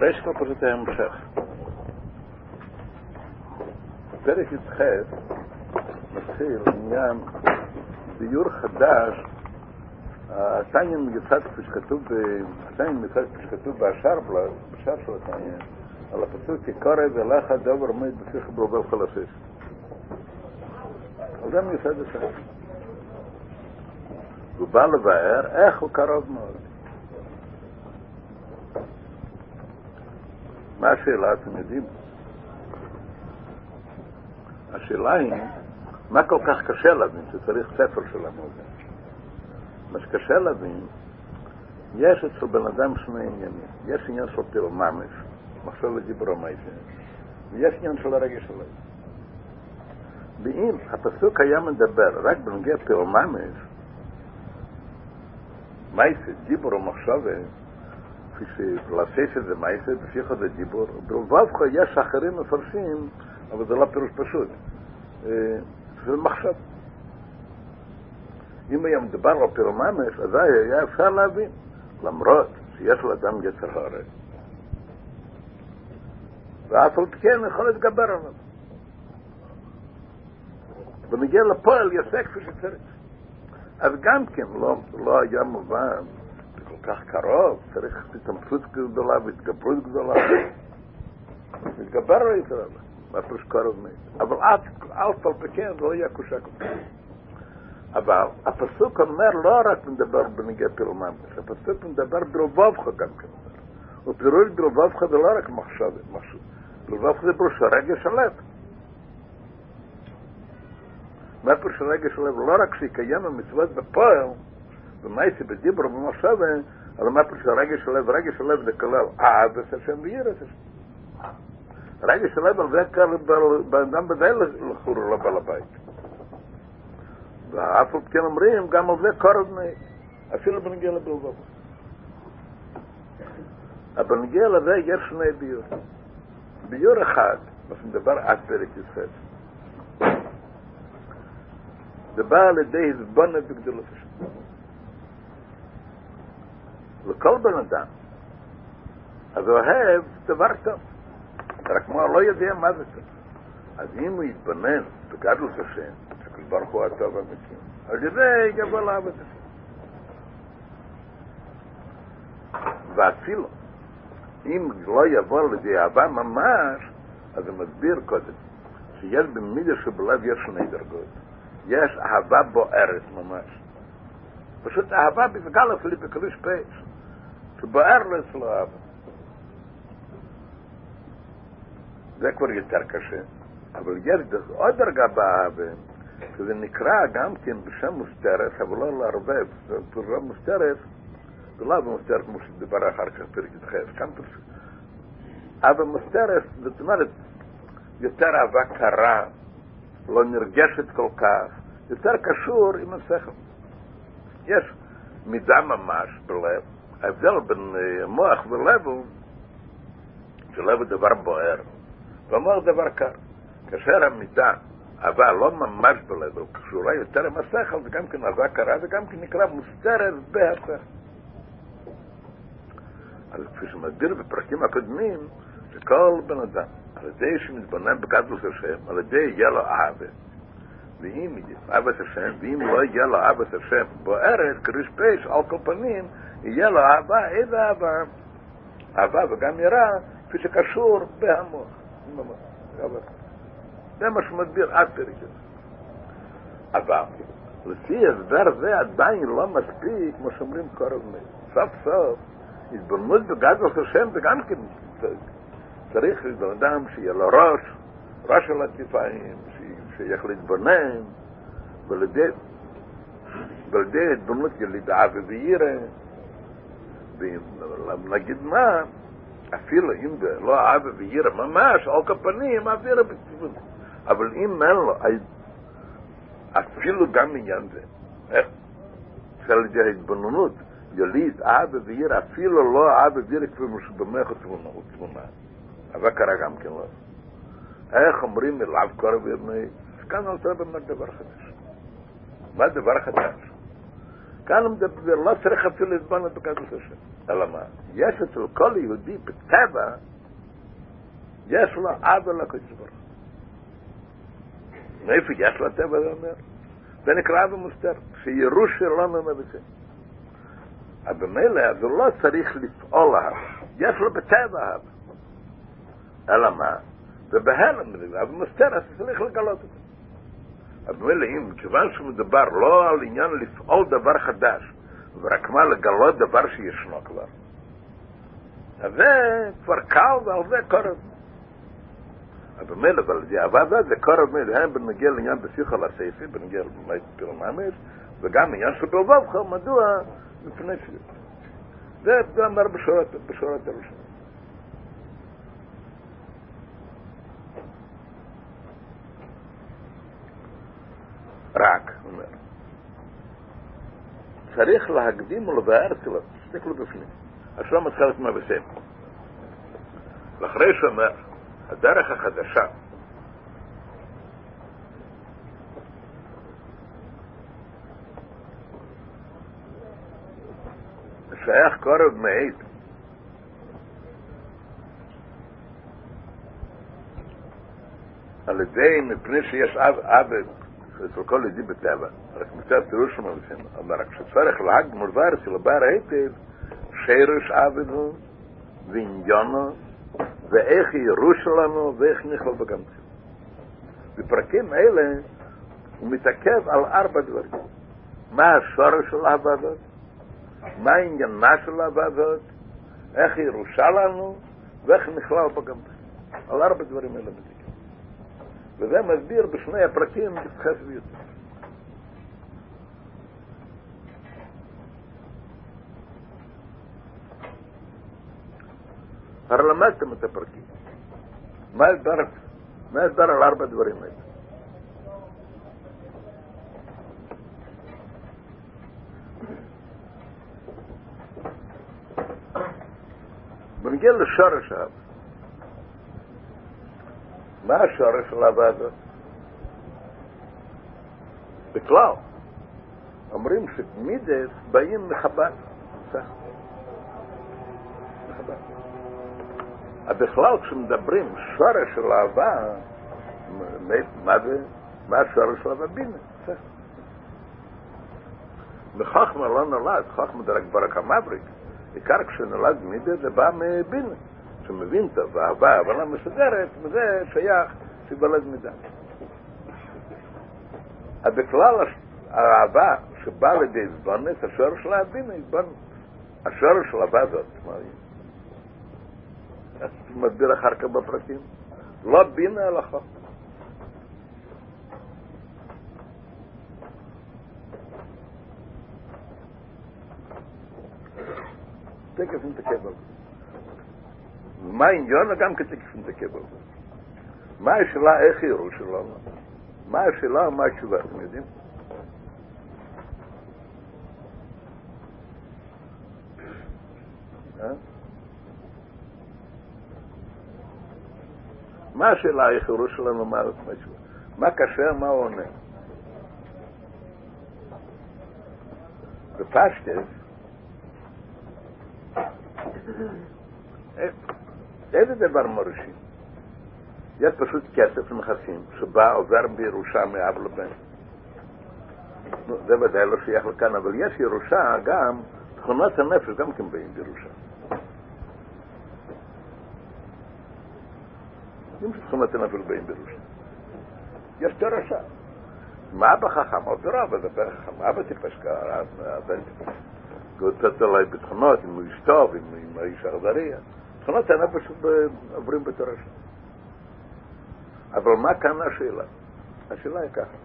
ריש כל פשוט ההמשך. פרק י"ח מתחיל עניין ביור חדש, התנין מיוחד כפי שכתוב, התנין מיוחד כפי שכתוב בשער בשער של התנין, על הפסוק יקורא ולך דובר עומד בפיך ברובב חלפש. על זה מיוחד השער. הוא בא לבאר איך הוא קרוב מאוד. מה השאלה, אתם יודעים? השאלה היא, מה כל כך קשה להבין שצריך ספר של המוזן? מה שקשה להבין, יש אצל בן אדם שני עניינים. יש עניין של פילממש, מחשב לדיברו מייסה, ויש עניין של הרגש שלו. ואם הפסוק היה מדבר רק בנוגע פילממש, מייסה, דיברו מחשבה, כפי שלסייסה זה מייסה, בשיחה זה דיבור, בלבבך יש אחרים מפרשים, אבל זה לא פירוש פשוט. זה מחשב. אם היה מדבר על פירוממש, אזי היה אפשר להבין, למרות שיש לאדם יצר הרע. ואף על כן יכול להתגבר עליו. ונגיע לפועל יעשה כפי שצריך. אז גם כן לא, לא היה מובן, כך קרוב, צריך התאמצות גדולה והתגברות גדולה. להתגבר על יתר עליו. מה פירוש קרוב מת. אבל אף על פי כן זה לא יהיה קושה כל כך. אבל הפסוק אומר לא רק מדבר בנגיע פילוממש, הפסוק מדבר ברובבך גם כן. ופירוש ברובבך זה לא רק מחשב, ברובבך זה פירוש הרגש הלב. מה פירוש הרגש הלב? לא רק שיקיים המצוות בפועל, במייסי בדיבור ובמחשבה, אלא מה פירוש הרגש הלב? רגש הלב זה כלל אהב את השם וירא. רגש הלב על זה בן אדם בזה לחור לבעל הבית. ואף על כן אומרים, גם על זה קורב מי, אפילו בנגיע לבלבוב. אבל בנגיע לזה יש שני ביור. ביור אחד, מה שמדבר עד פרק י"ח, זה בא על ידי הזבונת בגדולות השם. לכל בן אדם, אז הוא אוהב דבר טוב. רק מה, לא יודע מה זה טוב. אז אם הוא יתבונן בגדלות השם, הקדוש ברוך הוא הטוב האמיתי, על ידי יבוא לעבוד השם. ואפילו, אם לא יבוא לידי אהבה ממש, אז הוא מסביר קודם, שיש במידה שבלב יש שני דרגות. יש אהבה בוערת ממש. פשוט אהבה בגלל אפילו בקדוש פייס, אצלו אהבה. זה כבר יותר קשה. אבל יש עוד דרגה שזה נקרא גם כן בשם מוסתרת, אבל לא לערבב. פירושה מוסתרת, זה לא מוסתרת כמו שדיבר אחר כך פרק י"ח, כאן פירושה. אהבה מוסתרת, זאת אומרת, יותר אהבה קרה, לא נרגשת כל כך, יותר קשור עם השכל. יש מידה ממש בלב, ההבדל בין מוח ולב הוא שלב הוא דבר בוער. ואומר דבר קר. כאשר המידה, אבל לא ממש בלב, אלא קשורה יותר עם השכל, זה גם כן אהבה קרה, זה גם כן נקרא מוסתרת בהשכל. אז כפי שמסביר בפרקים הקודמים, שכל בן אדם, על ידי שמתבונן בגדלות השם, על ידי יהיה לו אהבה. ואם אהבת השם, ואם לא יהיה לו אהבת השם בוערת, קריש פייס, על כל פנים, יהיה לו אהבה, איזה אהבה? אהבה וגם יראה, כפי שקשור בהמוח. זה מה שמסביר עד פרק הזה. אבל לפי הסבר זה עדיין לא מספיק, כמו שאומרים קורב מי. סוף סוף, התבוננות בגדלות השם זה גם כן צריך לבן אדם שיהיה לו ראש, ראש של הטיפאים, שיח להתבונן, ולדי התבוננות יליד אבי וירא, ונגיד מה, אפילו אם זה לא אבא וירא ממש, על כפנים, אווירה בכיוון. אבל אם אין לו, אפילו גם עניין זה, איך? על ידי ההתבוננות, יליד אבא וירא, אפילו לא אבא וירא כפי שבמח ותמונה. אבל קרה גם כן לא. איך אומרים אליו קורא וירמי, כאן על זה באמת דבר חדש. מה דבר חדש? כאן הוא מדבר, לא צריך אפילו להתבונן בקדוש השם. אלא מה? יש אצל כל יהודי בטבע, יש לו אבא לקדוש ברוך מאיפה יש לו הטבע, זה אומר? זה נקרא אבא מוסתר, שירוש שלנו מבצעים. אבל במילא, אז הוא לא צריך לפעול אהב, יש לו בטבע אהב. אלא מה? ובהלם, אבא מוסתר, אז צריך לגלות את זה. אבל במילא, אם, כיוון שמדבר לא על עניין לפעול דבר חדש, ורק מה לגלות דבר שישנו כבר. אז זה כבר קל ועל זה קורב. אבל מילא, אבל העבודה זה קורב מילא, הם בנגיע לעניין בשיחה לסייפי, בנגיע למי פירממש, וגם עניין של בלבובך, מדוע? מפני ש... זה בשורת, בשורת הראשונה. רק, אומר. צריך להקדים ולבאר תפילות. תסתכלו בפנים. השלום מתחילת מהבסם. ואחרי שאומר, הדרך החדשה, שייך קורב מעיד. על ידי, מפני שיש עבד אצל כל יהודי בטבע, רק מצד פירוש שלנו לפעמים, אבל רק שצריך להג מורבר אצל הבר היטב, שרש עבד הוא, ועניונו, ואיך ירוש לנו, ואיך נכלל בגמצים. בפרקים אלה הוא מתעכב על ארבע דברים. מה השורש של העבודות? מה עניינה של העבודות? איך ירושה לנו, ואיך נכלל בגמצים. על ארבע דברים אלה מתעכב. וזה מסביר בשני הפרקים ויותר. הרי למדתם את הפרקים. מה הסבר על ארבע דברים האלה? בנגיע לשורש האב. מה השורש של הוועדות? בכלל, אומרים שמידס באים מחב"ד. בכלל כשמדברים שורש של אהבה, מה זה? מה השורש של אהבה בינה? מחוכמה לא נולד, חוכמה זה רק ברק המבריק. עיקר כשנולד מידה זה בא מבינה. שמבין טוב, אהבה, הבנה מסודרת, וזה שייך שיוולד מידה. אז בכלל האהבה שבאה לידי זבונת, השורש של הבינה, השורש של זאת, מה היא? אז מסביר אחר כך בפרקים. לא בינה אלא חוכמה. תקף נתעכב על זה. ומה העניין גם על זה. מה השאלה איך יראו שלנו? מה השאלה ומה התשובה, אתם יודעים? אה? מה השאלה היחירו שלנו, מה, מה קשה, מה עונה? בפשטס, איזה דבר מרשים? יש פשוט כסף לנכסים שבא עובר בירושה מאב לבן. זה ודאי לא שייך לכאן, אבל יש ירושה גם, תכונות הנפש גם כן באים בירושה. יודעים שתכונות הנפש באים בירושה. יש תורשה. מה אבא חכם? עוד אבל זה בערך חכם. אבא טיפש הבן טיפש. גוצץ עליי בתכונות, אם הוא ישטוב, אם האיש אכזריה. תכונות הנפש עוברים בתורשה. אבל מה כאן השאלה? השאלה היא ככה.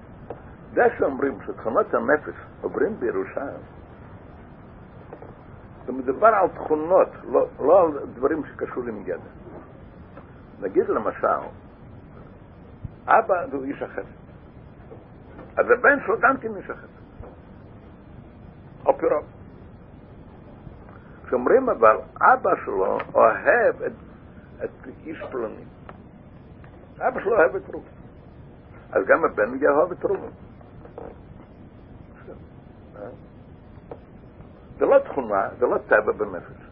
זה שאומרים שתכונות הנפש עוברים בירושה, זה מדבר על תכונות, לא, לא על דברים שקשורים עם גדר. נגיד למשל, אבא הוא איש החסד. אז הבן שלו גם כן איש החסד. או פירות. כשאומרים אבל, אבא שלו אוהב את, את איש פלוני. אבא שלו אוהב את רובן. אז גם הבן יאהב את רובן. זה לא תכונה, זה לא טבע בנפש.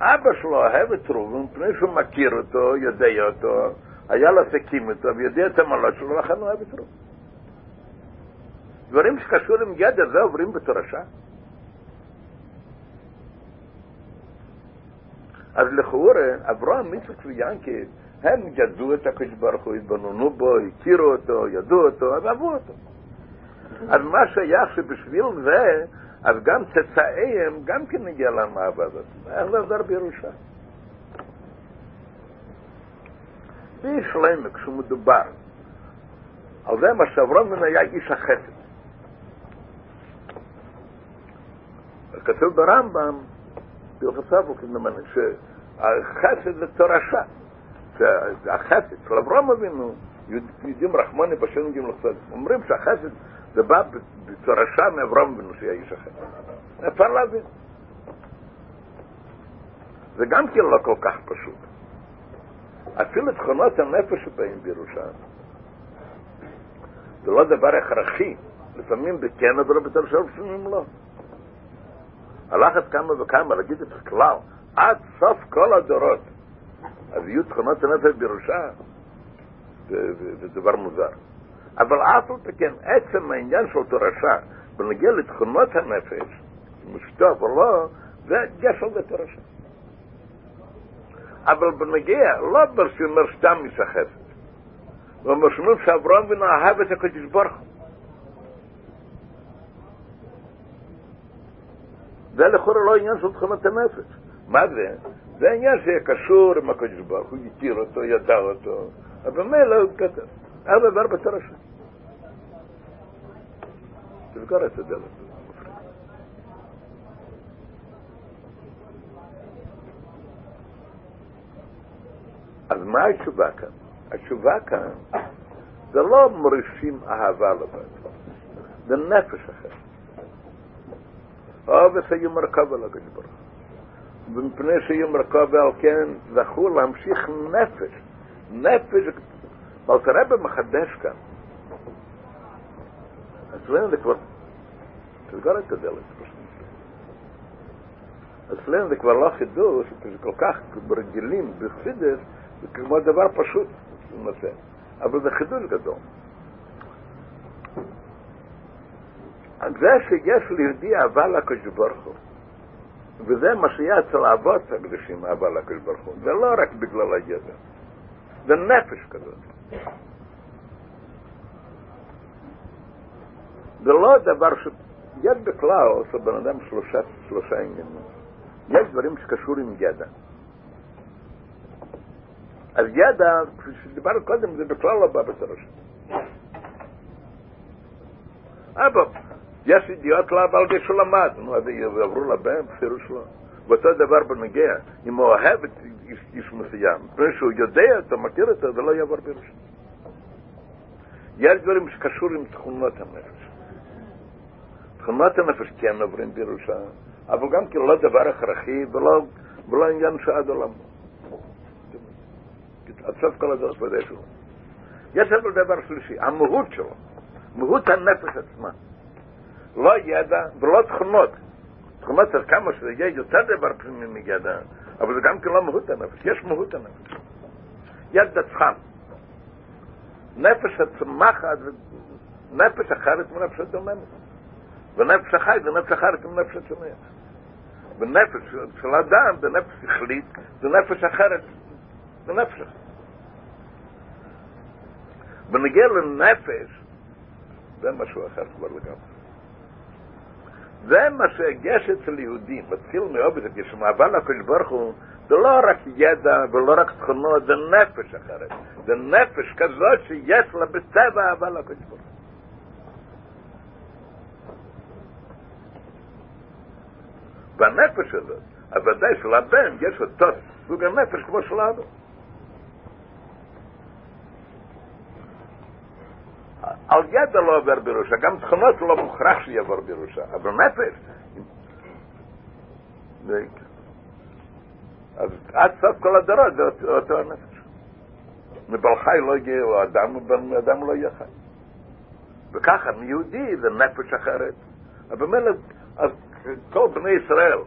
אבא שלו אוהב את ראובן, מפני שהוא מכיר אותו, יודע אותו, היה לו עסקים איתו, ויודע את המעלות שלו, לכן הוא אוהב את ראובן. דברים שקשורים גדר, זה עוברים בתורשה. אז לכאורה, אברהם, מיצחק ויענקב, הם ידעו את הקדוש ברוך הוא, התבוננו בו, הכירו אותו, ידעו אותו, אז אהבו אותו. אז מה שייך שבשביל זה, אז גם צאצאיהם גם כן הגיע להם אהבה הזאת. איך זה עזר בירושה? באיש שלמה, כשהוא מדובר, על זה מה שאברהם היה איש החסד. כתוב ברמב"ם, בהלכת סבוק, שהחסד זה. שהחסד של אברהם אבינו, יודעים רחמני בשם יודעים לחסד. אומרים שהחסד זה בא בתורשה מאברהם אבינו שהיה איש החסד. אפשר להבין. זה גם כן לא כל כך פשוט. אפילו תכונות הנפש שבאים בירושה, זה לא דבר הכרחי. לפעמים בכן אבל בתורשה לפעמים לא. הלכת כמה וכמה להגיד את הכלל, עד סוף כל הדורות. אז יהיו תכונות הנפש בראשה, זה דבר מוזר. אבל אף על פי עצם העניין של תורשה, בנגיע לתכונות הנפש, משטוף או לא, זה גשל בתורשה. אבל בנגיע, לא ברשימה סתם משחפת. ומשמעות שאברהם אבינו אהב את הקדוש ברוך הוא. זה לכאורה לא עניין של תכונות הנפש. מה זה? זה עניין שיהיה קשור עם הקדוש ברוך הוא, הכיר אותו, ידע אותו, אבל מילא הוא כתב. אבא עבר בתרשה. תזכור את הדלת. אז מה התשובה כאן? התשובה כאן זה לא מורישים אהבה לבד, זה נפש אחר. אוהב שיהיה מרכב על הקדוש ברוך ומפני שיהיה מרכב על כן זכו להמשיך נפש, נפש, אבל תראה במחדש כאן. אצלנו זה כבר, תסגור את הדלת. אצלנו זה כבר לא חידוש, זה כל כך רגילים בחסידס, זה כמו דבר פשוט, אבל זה חידוש גדול. זה שיש ליהודי אהבה לקדוש ברוך הוא, וזה מה שיהיה אצל האבות הקדושים אהבה לקדוש ברוך הוא, זה לא רק בגלל הידע, זה נפש כזאת. זה לא דבר ש... יש בכלל, אצל בן אדם שלושה, שלושה עניינים. יש דברים שקשורים עם ידע. אז ידע, כפי שדיברנו קודם, זה בכלל לא בא בתרש. אבל יש ידיעות לה על זה שהוא למד, נו, אז יעברו לבן, פירוש לא. ואותו דבר בנגיע, אם הוא אוהב את איש, מסוים, מפני שהוא יודע אותו, מכיר אותו, זה לא יעבור פירוש. יש דברים שקשור עם תכונות הנפש. תכונות הנפש כן עוברים בירושה, אבל גם כן לא דבר הכרחי ולא, ולא עניין שעד עולם. עד סוף כל הדרך בזה שלו. יש אבל דבר שלישי, המהות שלו, מהות הנפש עצמה. לא ידע ולא תכונות. תכונות עד כמה שזה יהיה יותר דבר פנימי מידע, אבל זה גם כן לא מהות הנפש, יש מהות הנפש. יד דצחם. נפש הצמחת, נפש אחרת מנפש הדוממת. ונפש החי זה נפש אחרת מנפש הצומח. ונפש של אדם זה נפש שכלית, זה נפש אחרת, זה נפש אחרת. בנגיע לנפש, זה משהו אחר כבר לגמרי. זה מה שהגש אצל יהודים, מתחיל מאובד, כשמעבר לקדוש ברוך הוא, זה לא רק ידע ולא רק תכונות, זה נפש אחרת. זה נפש כזאת שיש לה בטבע אהבה לקדוש ברוך הוא. והנפש הזאת, הוודאי של הבן, יש אותו סוג הנפש כמו של על ידע לא עובר בראשה, גם תכונות לא מוכרח שיעבור בראשה, אבל נפש. אז עד סוף כל הדורות זה אותו הנפש. מבעל חי לא או אדם, אדם לא יהיה חי. וככה, מיהודי זה נפש אחרת. אבל במילא, אז כל בני ישראל,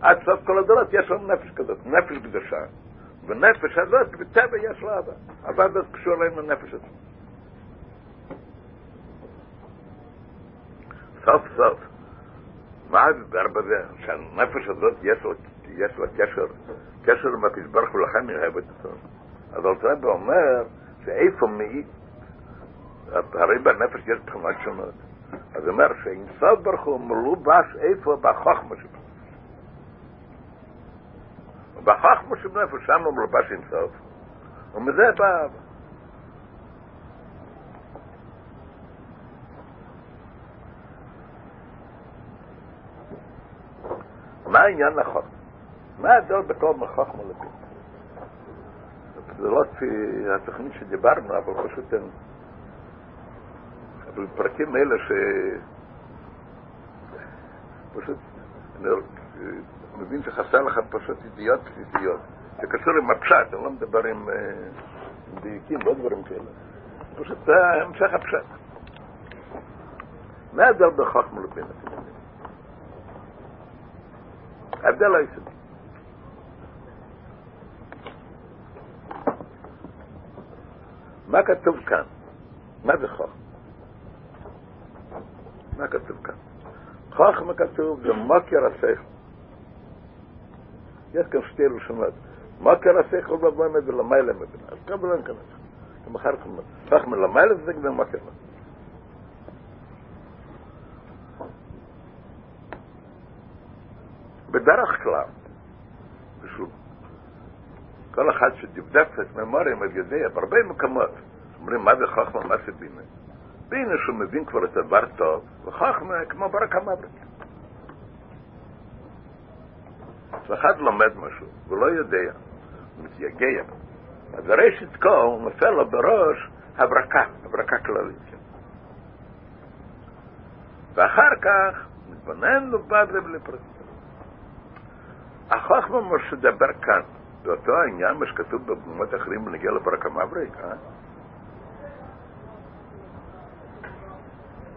עד סוף כל הדורות יש לנו נפש כזאת, נפש קדושה. ונפש הזאת, בטבע יש לה אבא. אבא זה קשור להם לנפש הזאת. סוף סוף, ההסבר בזה? שהנפש הזאת יש לה, קשר, קשר עם הקדוש ברוך הוא יאהב את זה. אז אלתרבה אומר שאיפה מעיד, הרי בנפש יש תכונות שונות. אז אומר שאינסוף ברוך הוא מלובש איפה בחוכמה שבו. בחוכמה שבנפש שם הוא מלובש אינסוף. ומזה בא... מה העניין החוכמה? מה ההבדל בכל מחוכמה לבין? זה לא כפי התוכנית שדיברנו, אבל פשוט אין... אבל פרקים אלה ש... פשוט... אני מבין שחסר לכם פשוט ידיעות בסיסיות. זה קשור עם הפשט, אני לא מדבר עם דיוקים, לא דברים כאלה. פשוט זה המשך הפשט. מה ההבדל בחוכמה לבין התלמידים? ההבדל היסודי. מה כתוב כאן? מה זה חוכמה? מה כתוב כאן? חוכמה כתוב זה מוקר השכל. יש כאן שתי לשונות. מוקר השכל ובאמת ולמעלה מבינה. אז גם לא אחר כך חוכמה למעלה זה גם מוקר. בדרך כלל, בשביל כל אחד שדפדף את ממורים על יודע, בהרבה מקומות, אומרים מה זה חוכמה, מה זה בינה. בינה שהוא מבין כבר את הדבר טוב, וחוכמה כמו ברק המבריק. כשאחד לומד משהו, ולא יודע, הוא מתייגע, אז ראשית כל נופל לו בראש הברקה, הברקה כללית. ואחר כך מתבונן לבד ובלי פרטים. החוכמה מה שדבר כאן, זה אותו העניין, מה שכתוב במקומות אחרים בנגיע לברק המבריק, אה?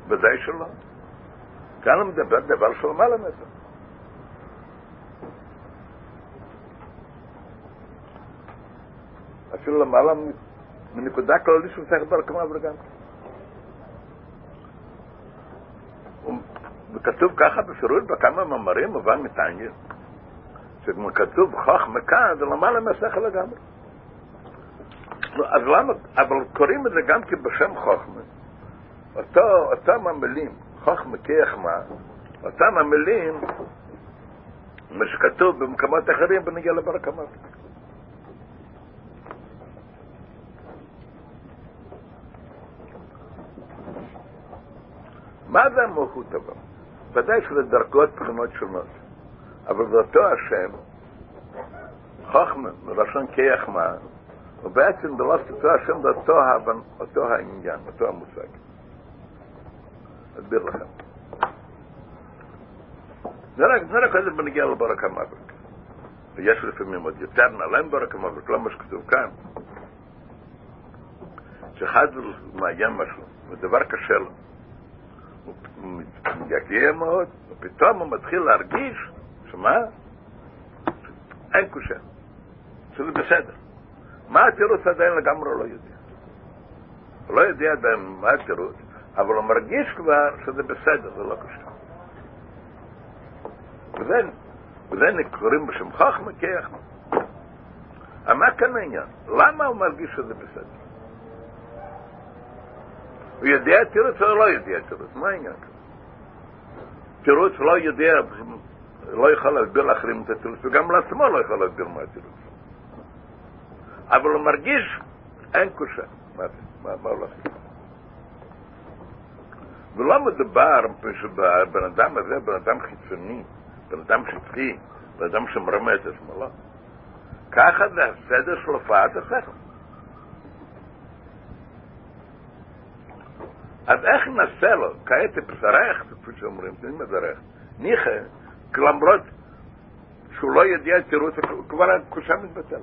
ודאי שלא. כאן הוא מדבר דבר של מעלה מטר. אפילו למעלה מנקודה כללית של שכל ברק המבריק גם. וכתוב ככה בפירוש בכמה מאמרים, מובן מתעניין. שכתוב חוכמה כאן, זה למעלה מהשכל לגמרי. אז למה, אבל קוראים את זה גם כן בשם חוכמה. אותו, אותם המילים, חוכמה כיחמה, אותם המילים, מה שכתוב במקומות אחרים בנגיע לברק המוות. מה זה המלכות אבל? ודאי שזה דרגות בחינות שונות. אבל זה אותו השם, חוכמה, מלשון כיחמה, ובעצם בלוס אותו השם זה אותו, אותו העניין, אותו המושג. אסביר לכם. זה רק, זה רק קודם בנגיע לברק המבריק. ויש לפעמים עוד יותר נעלם ברק המבריק, לא מה שכתוב כאן. שאחד מעיין משהו, ודבר קשה לו. הוא מתגעגע מאוד, ופתאום הוא מתחיל להרגיש שמה? אין קושה. שזה בסדר. מה התירוץ עדיין לגמרי לא יודע. לא יודע עדיין מה התירוץ, אבל הוא מרגיש כבר שזה בסדר, זה לא קושה. וזה, וזה קוראים בשם חכמה כיחמה. מה כאן העניין? למה הוא מרגיש שזה בסדר? הוא יודע תירוץ או לא יודע תירוץ? מה העניין כאן? תירוץ לא יודע לא יכול להסביר לאחרים את התירוץ, וגם לעצמו לא יכול להסביר מה התירוץ. אבל הוא מרגיש, אין קושה. מה זה? מה, מה לעשות? ולא מדובר שבן אדם הזה, בן אדם חיצוני, בן אדם שטחי, בן אדם שמרמה את עצמו, לא. ככה זה הסדר של הופעת השכל. אז איך נעשה לו? כעת תפסרך, כפי שאומרים, תני מדרך. ניחא, למרות שהוא לא יודע תירוץ, כבר הקושה מתבטלת.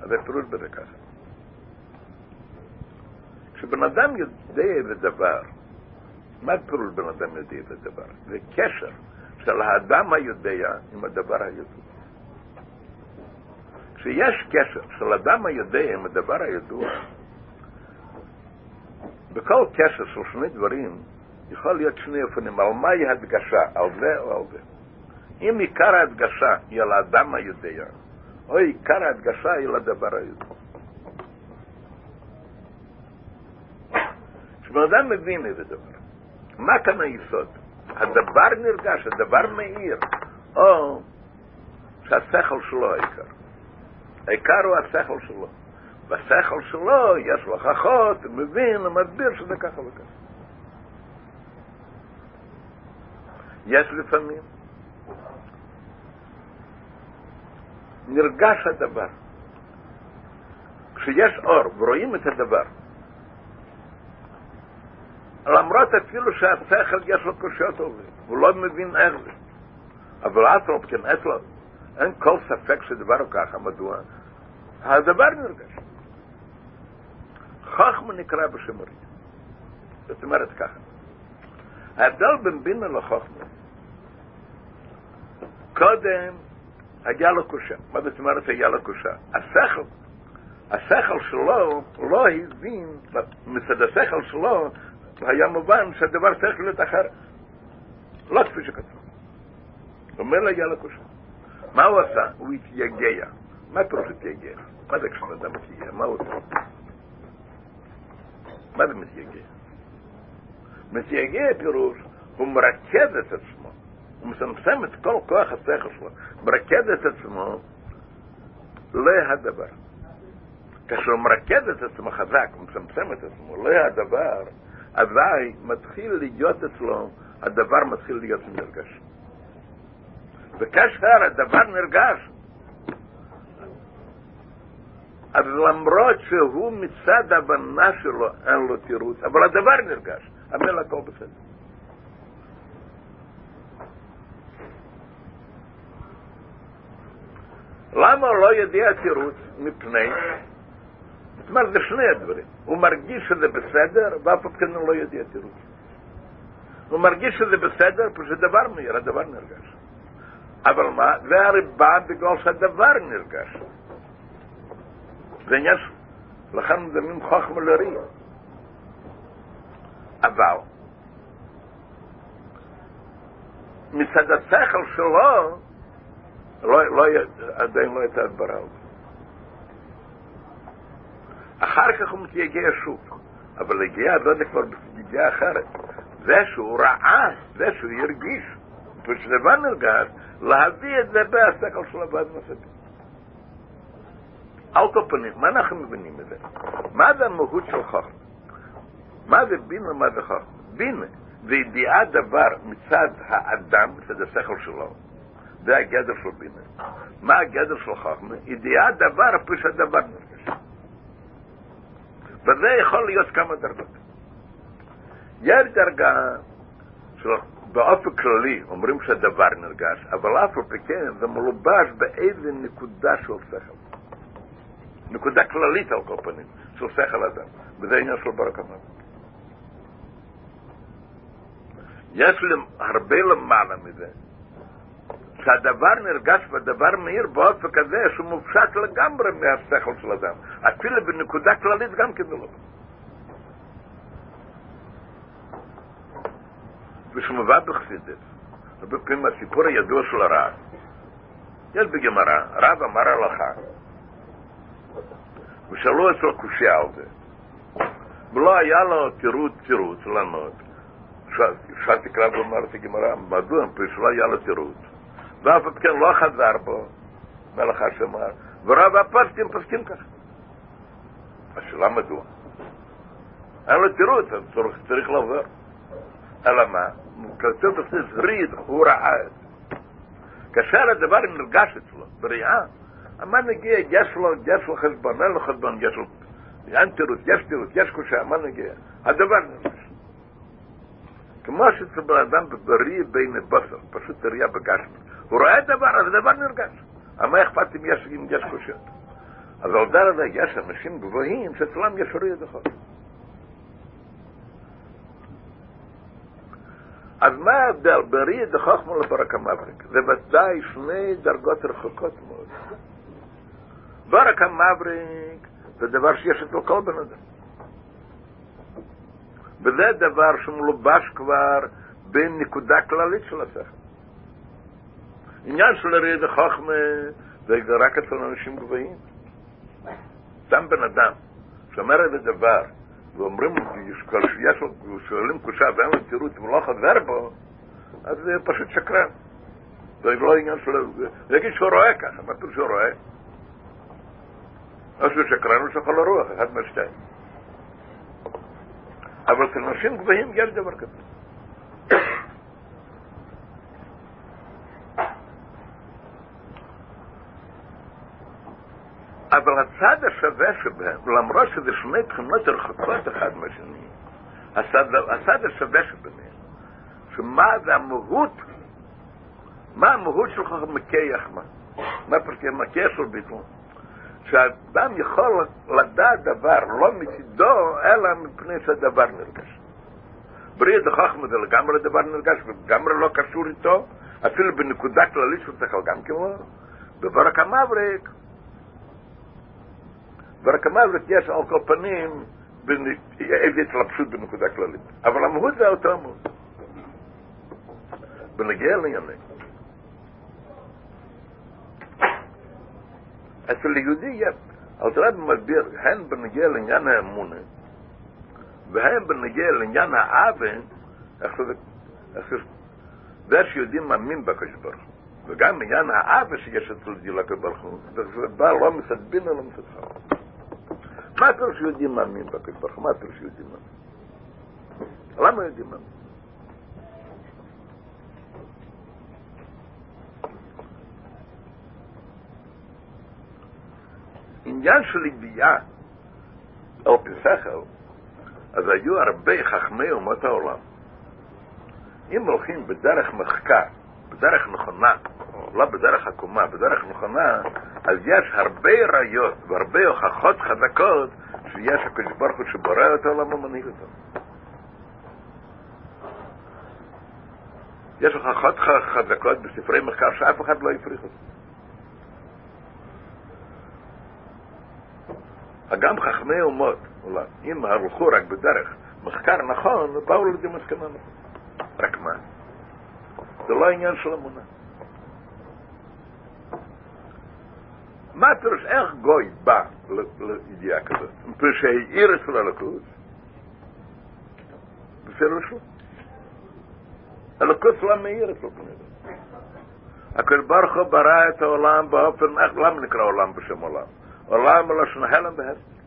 אז הפירוש בזה ככה. כשבן אדם יודע איזה דבר, מה פירוש בן אדם יודע איזה דבר? זה קשר של האדם היודע עם הדבר הידוע. כשיש קשר של אדם היודע עם הדבר הידוע, בכל קשר של שני דברים יכול להיות שני אופנים, על מהי הדגשה, על זה או על זה. אם עיקר ההדגשה היא על האדם היודע, או עיקר ההדגשה היא על הדבר היודע. כשבן אדם מבין איזה דבר, מה כאן היסוד? הדבר נרגש, הדבר מאיר, או שהשכל שלו העיקר. העיקר הוא השכל שלו. בשכל שלו יש לו הוכחות, מבין, הוא מסביר שזה ככה וככה. יש לפעמים נרגש הדבר. כשיש אור ורואים את הדבר, למרות אפילו שהשכל יש לו קושיות זה, הוא לא מבין איך זה. אבל על כן, אין כל ספק שדבר הוא ככה, מדוע? הדבר נרגש. חכמה נקרא בשמרית. זאת אומרת ככה, ההבדל בין בינה לחכמה, קודם היה לו קושה. מה זאת אומרת היה לו קושה? השכל, השכל שלו לא הבין, מצד השכל שלו היה מובן שהדבר צריך להיות אחר. לא כפי שכתוב. אומר לה היה לו קושה. מה הוא עשה? הוא התייגע. מה פירוש התייגע? מה זה כשבן אדם מתייגע? מה הוא עושה? מה זה מתייגע? מתייגע פירוש, הוא מרכז את עצמו, הוא מסמסם את כל כוח השכל שלו, מרכז את עצמו להדבר. כאשר הוא מרכז את עצמו חזק, הוא מסמסם את עצמו להדבר, אזי מתחיל להיות אצלו, הדבר מתחיל להיות נרגש. וכאשר הדבר נרגש, אז למרות שהוא מצד הבנה שלו אין לו תירוץ, אבל הדבר נרגש, אבל הכל בסדר. למה הוא לא יודע תירוץ? מפני, זאת אומרת, זה שני הדברים. הוא מרגיש שזה בסדר, ואף אחד כן הוא לא יודע תירוץ. הוא מרגיש שזה בסדר, פשוט דבר מהיר, הדבר נרגש. אבל מה? זה הרי בא בגלל שהדבר נרגש. זה עניין, לכן זה מין חוכמה לריע. אבל, מצד השכל שלו, לא, לא, עדיין לא הייתה הדברה על זה. אחר כך הוא מתייגע שוב, אבל הגיע זה כבר בסגיגה אחרת. זה שהוא ראה, זה שהוא הרגיש, ושדבר נרגש, להביא את זה בהשכל של הבד נוספים. על כל פנים, מה אנחנו מבינים מזה? מה זה המהות של חוכמה? מה זה בינה, מה זה חוכמה? בינה זה ידיעה דבר מצד האדם, מצד השכל שלו. זה הגדר של בינה. מה הגדר של חוכמה? ידיעה דבר, פשוט הדבר. וזה יכול להיות כמה דרגות. יש דרגה של באופן כללי אומרים שהדבר נרגש, אבל אף על פי כן זה מלובש באיזה נקודה של שכל. נקודה כללית על כל פנים, של שכל אדם, וזה עניין של ברק אמר. יש הרבה למעלה מזה, שהדבר נרגש והדבר מאיר באופן כזה שהוא מופשט לגמרי מהשכל של אדם. אפילו בנקודה כללית גם כן לא. ושמובא בחסידת, הרבה פעמים הסיפור הידוע של הרב, יש בגמרא, רב אמר הלכה, ושאלו אצלו קושייה על זה. ולא היה לו תירוץ תירוץ לענות. שאלתי קרב ואמרתי גמרא, מדוע? שלא היה לו תירוץ. ואף אחד כן לא חזר בו, מלאכה שאמר, ורב הפוסקים פוסקים ככה. השאלה מדוע? אין לו תירוץ, אז צריך, לעבור. אלא מה? כתוב בסוף ריד, הוא ראה את זה. כאשר הדבר נרגש אצלו, בריאה, המן נגיע, יש לו, יש לו חשבון, אין לו חשבון, יש לו, אין תירוץ, יש תירוץ, יש קושה, המן נגיע. הדבר נרגש. כמו שאצל בן אדם בריא בין הבשר, פשוט ראייה בגשמי. הוא רואה דבר, אז הדבר נרגש. מה אכפת אם יש, אם יש קושיות? אז על דרך זה יש אנשים גבוהים שאצלם יש ראייה דחות. אז מה ההבדל ראי דחוכמה לברק המבריק? זה ודאי שני דרגות רחוקות מאוד. ברק המבריק זה דבר שיש אצל כל בן אדם. וזה דבר שמלובש כבר בנקודה כללית של השכל. עניין של ראי דחוכמה זה רק אצל אנשים גבוהים. סתם בן אדם שאומר איזה דבר, ואומרים, שיש לו, שואלים קושה ואין לו תירוץ ולא חזר בו, אז זה פשוט שקרן. זה לא עניין של... זה יגיד שהוא רואה ככה, מה שהוא רואה? או שהוא שקרן או שיכול לרוח, אחד מהשתיים. אבל נשים גבוהים יש דבר כזה. אבל הצד השווה שבהם, למרות שזה שני תכונות רחוקות אחד מהשני, הצד, הצד השווה שבהם, שמה זה המהות, מה המהות שלך מקייח מה? מה פרקי מקייח של ביטול? שאדם יכול לדעת דבר לא מצידו, אלא מפני שהדבר נרגש. בריא דחוכמה זה לגמרי דבר נרגש, ולגמרי לא קשור איתו, אפילו בנקודה כללית שהוא צריך גם כמו, בברק המבריק, ברק המבריק יש על כל פנים איזה התלבשות בנקודה כללית. אבל המהות זה אותו מהות. בנגיע לעניינים. אצל יהודי, אז רב מסביר, הן בנגיע לעניין האמונה, והן בנגיע לעניין איך זה, שיהודי מאמין בקדוש ברוך הוא. וגם בעניין האבן שיש אצל דילה כברוך הוא, זה בא לא מסדבין אלא מסדחר. מה פירוש יהודי מאמין בקדוש ברוך הוא? מה פירוש יהודי מאמין? למה יהודי מאמין? עניין של ידיעה על פסחל, אז היו הרבה חכמי אומות העולם. אם הולכים בדרך מחקר, בדרך נכונה, לא בדרך עקומה, בדרך נכונה, אז יש הרבה ראיות והרבה הוכחות חזקות שיש הקדוש ברוך הוא שבורא את העולם ומנהיג אותו. יש הוכחות חזקות בספרי מחקר שאף אחד לא הפריך אותו. גם חכמי אומות, אולי, אם הלכו רק בדרך מחקר נכון, באו לידי מסקנה נכון. רק מה? זה לא עניין של אמונה. מה פירוש, איך גוי בא לידיעה כזאת? פירוש שהעיר אצל הלכות? בפירוש לא. הלכות לא מאיר אצל בני אדם. הקדוש ברוך הוא ברא את העולם באופן, למה נקרא עולם בשם עולם? עולם מלשון הלם והסתר.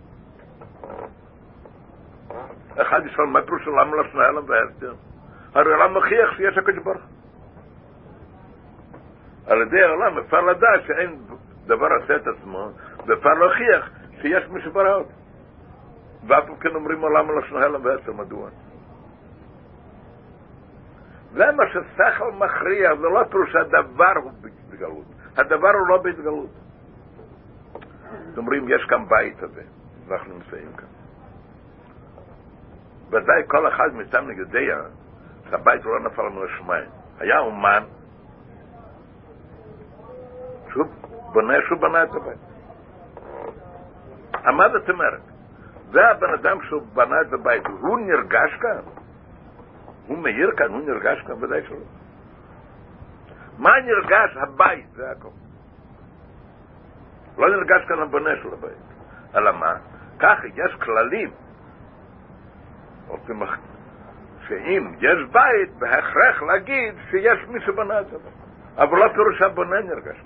אחד ישאל מה פירוש עולם מלשון הלם והסתר? הרי עולם מוכיח שיש הקדוש ברוך על ידי העולם אפשר לדעת שאין דבר עושה את עצמו, ואפשר להוכיח שיש מי שברא אותו. ואף כן אומרים עולם מלשון הלם והסתר, מדוע? זה מה ששכל מכריע, זה לא פירוש שהדבר הוא בגלות. הדבר הוא לא בהתגלות. אומרים, יש כאן בית הזה, ואנחנו נמצאים כאן. ודאי כל אחד מאיתנו יודע שהבית לא נפל מן השמיים. היה אומן שהוא בונה שהוא בנה את הבית. מה זאת אומרת? זה הבן אדם שהוא בנה את הבית, הוא נרגש כאן? הוא מאיר כאן, הוא נרגש כאן? ודאי שלא. מה נרגש? הבית, זה הכל. לא נרגש כאן הבונה של הבית. אלא מה? ככה, יש כללים. שאם יש בית, בהכרח להגיד שיש מי שבנה את הבית. אבל לא פירוש הבונה נרגש.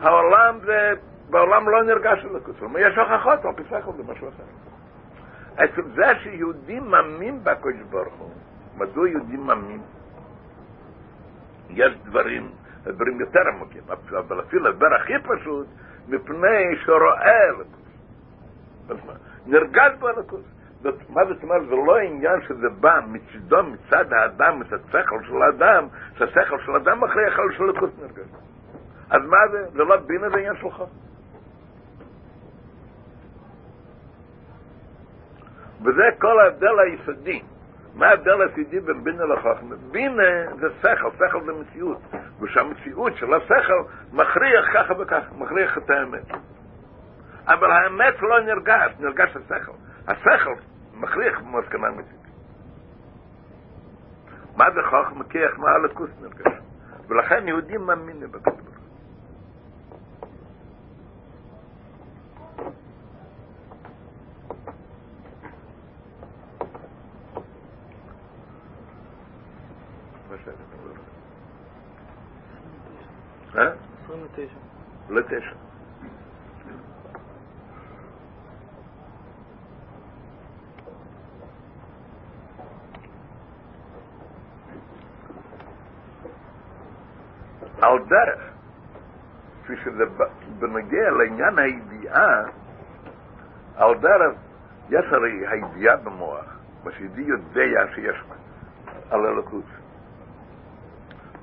העולם זה, בעולם לא נרגש אלוקות. יש הוכחות על פי שכל זה משהו אחר. עצם זה שיהודים מאמין בקדוש ברוך הוא, מדוע יהודים מאמין? יש דברים דברים יותר עמוקים, אבל אפילו הדבר הכי פשוט, מפני שרואה אלוקות. נרגש בו אלוקות. מה זאת אומרת? זה לא עניין שזה בא מצידו, מצד האדם, מצד השכל של האדם, שהשכל של האדם מכריח על שלוקות נרגש. אז מה זה? זה לא בינה, זה עניין שלך. וזה כל ההבדל היסודי. מה ההבדל היסודי בין בינה לחוכמה? בינה זה שכל, שכל זה מציאות. ושהמציאות של השכל מכריח ככה וככה, מכריח את האמת. אבל האמת לא נרגש, נרגש השכל. השכל מכריח במסקנה אמיתית. מה זה חוכמה? כי איך מה הלכוס נרגש. ולכן יהודים מאמינים בקדוש ברוך אה? 29. לתשע. על דרך, כפי שזה בנוגע לעניין הידיעה, על דרך, יש הרי הידיעה במוח, מה שיהודי יודע שיש על הלכות.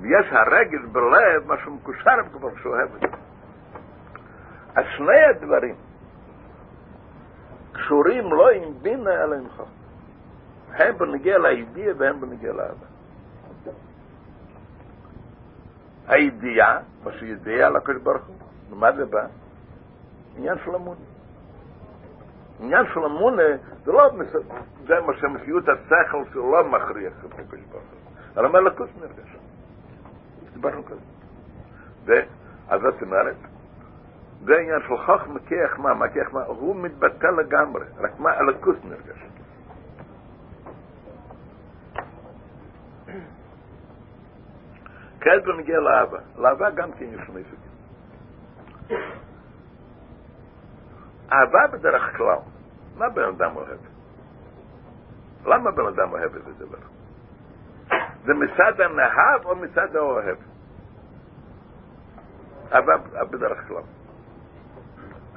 ויש הרגש בלב, מה שמקושר כבר שאוהב את זה. אז שני הדברים קשורים לא עם בינה אלא עם חוכמה. הם בנגיע לידיעה והם בנגיע לאבא. הידיעה, מה שידיעה על הקדוש ברוך הוא, ומה זה בא? עניין של אמונה. עניין של אמונה זה לא זה מה שמציאות השכל שלא מכריח את הקדוש ברוך הוא, אלא מלכות נרגש. דיברנו כזה. ואז זאת אומרת, זה עניין של חוכמה כיח מה, מה כיח מה, הוא מתבטא לגמרי, רק מה הלכות נרגש. כעת בנגיע לאהבה. לאהבה גם כן יש שני סוגים. אהבה בדרך כלל, מה בן אדם אוהב? למה בן אדם אוהב את הדבר? זה מצד הנהב או מצד האוהב? אהבה בדרך כלל.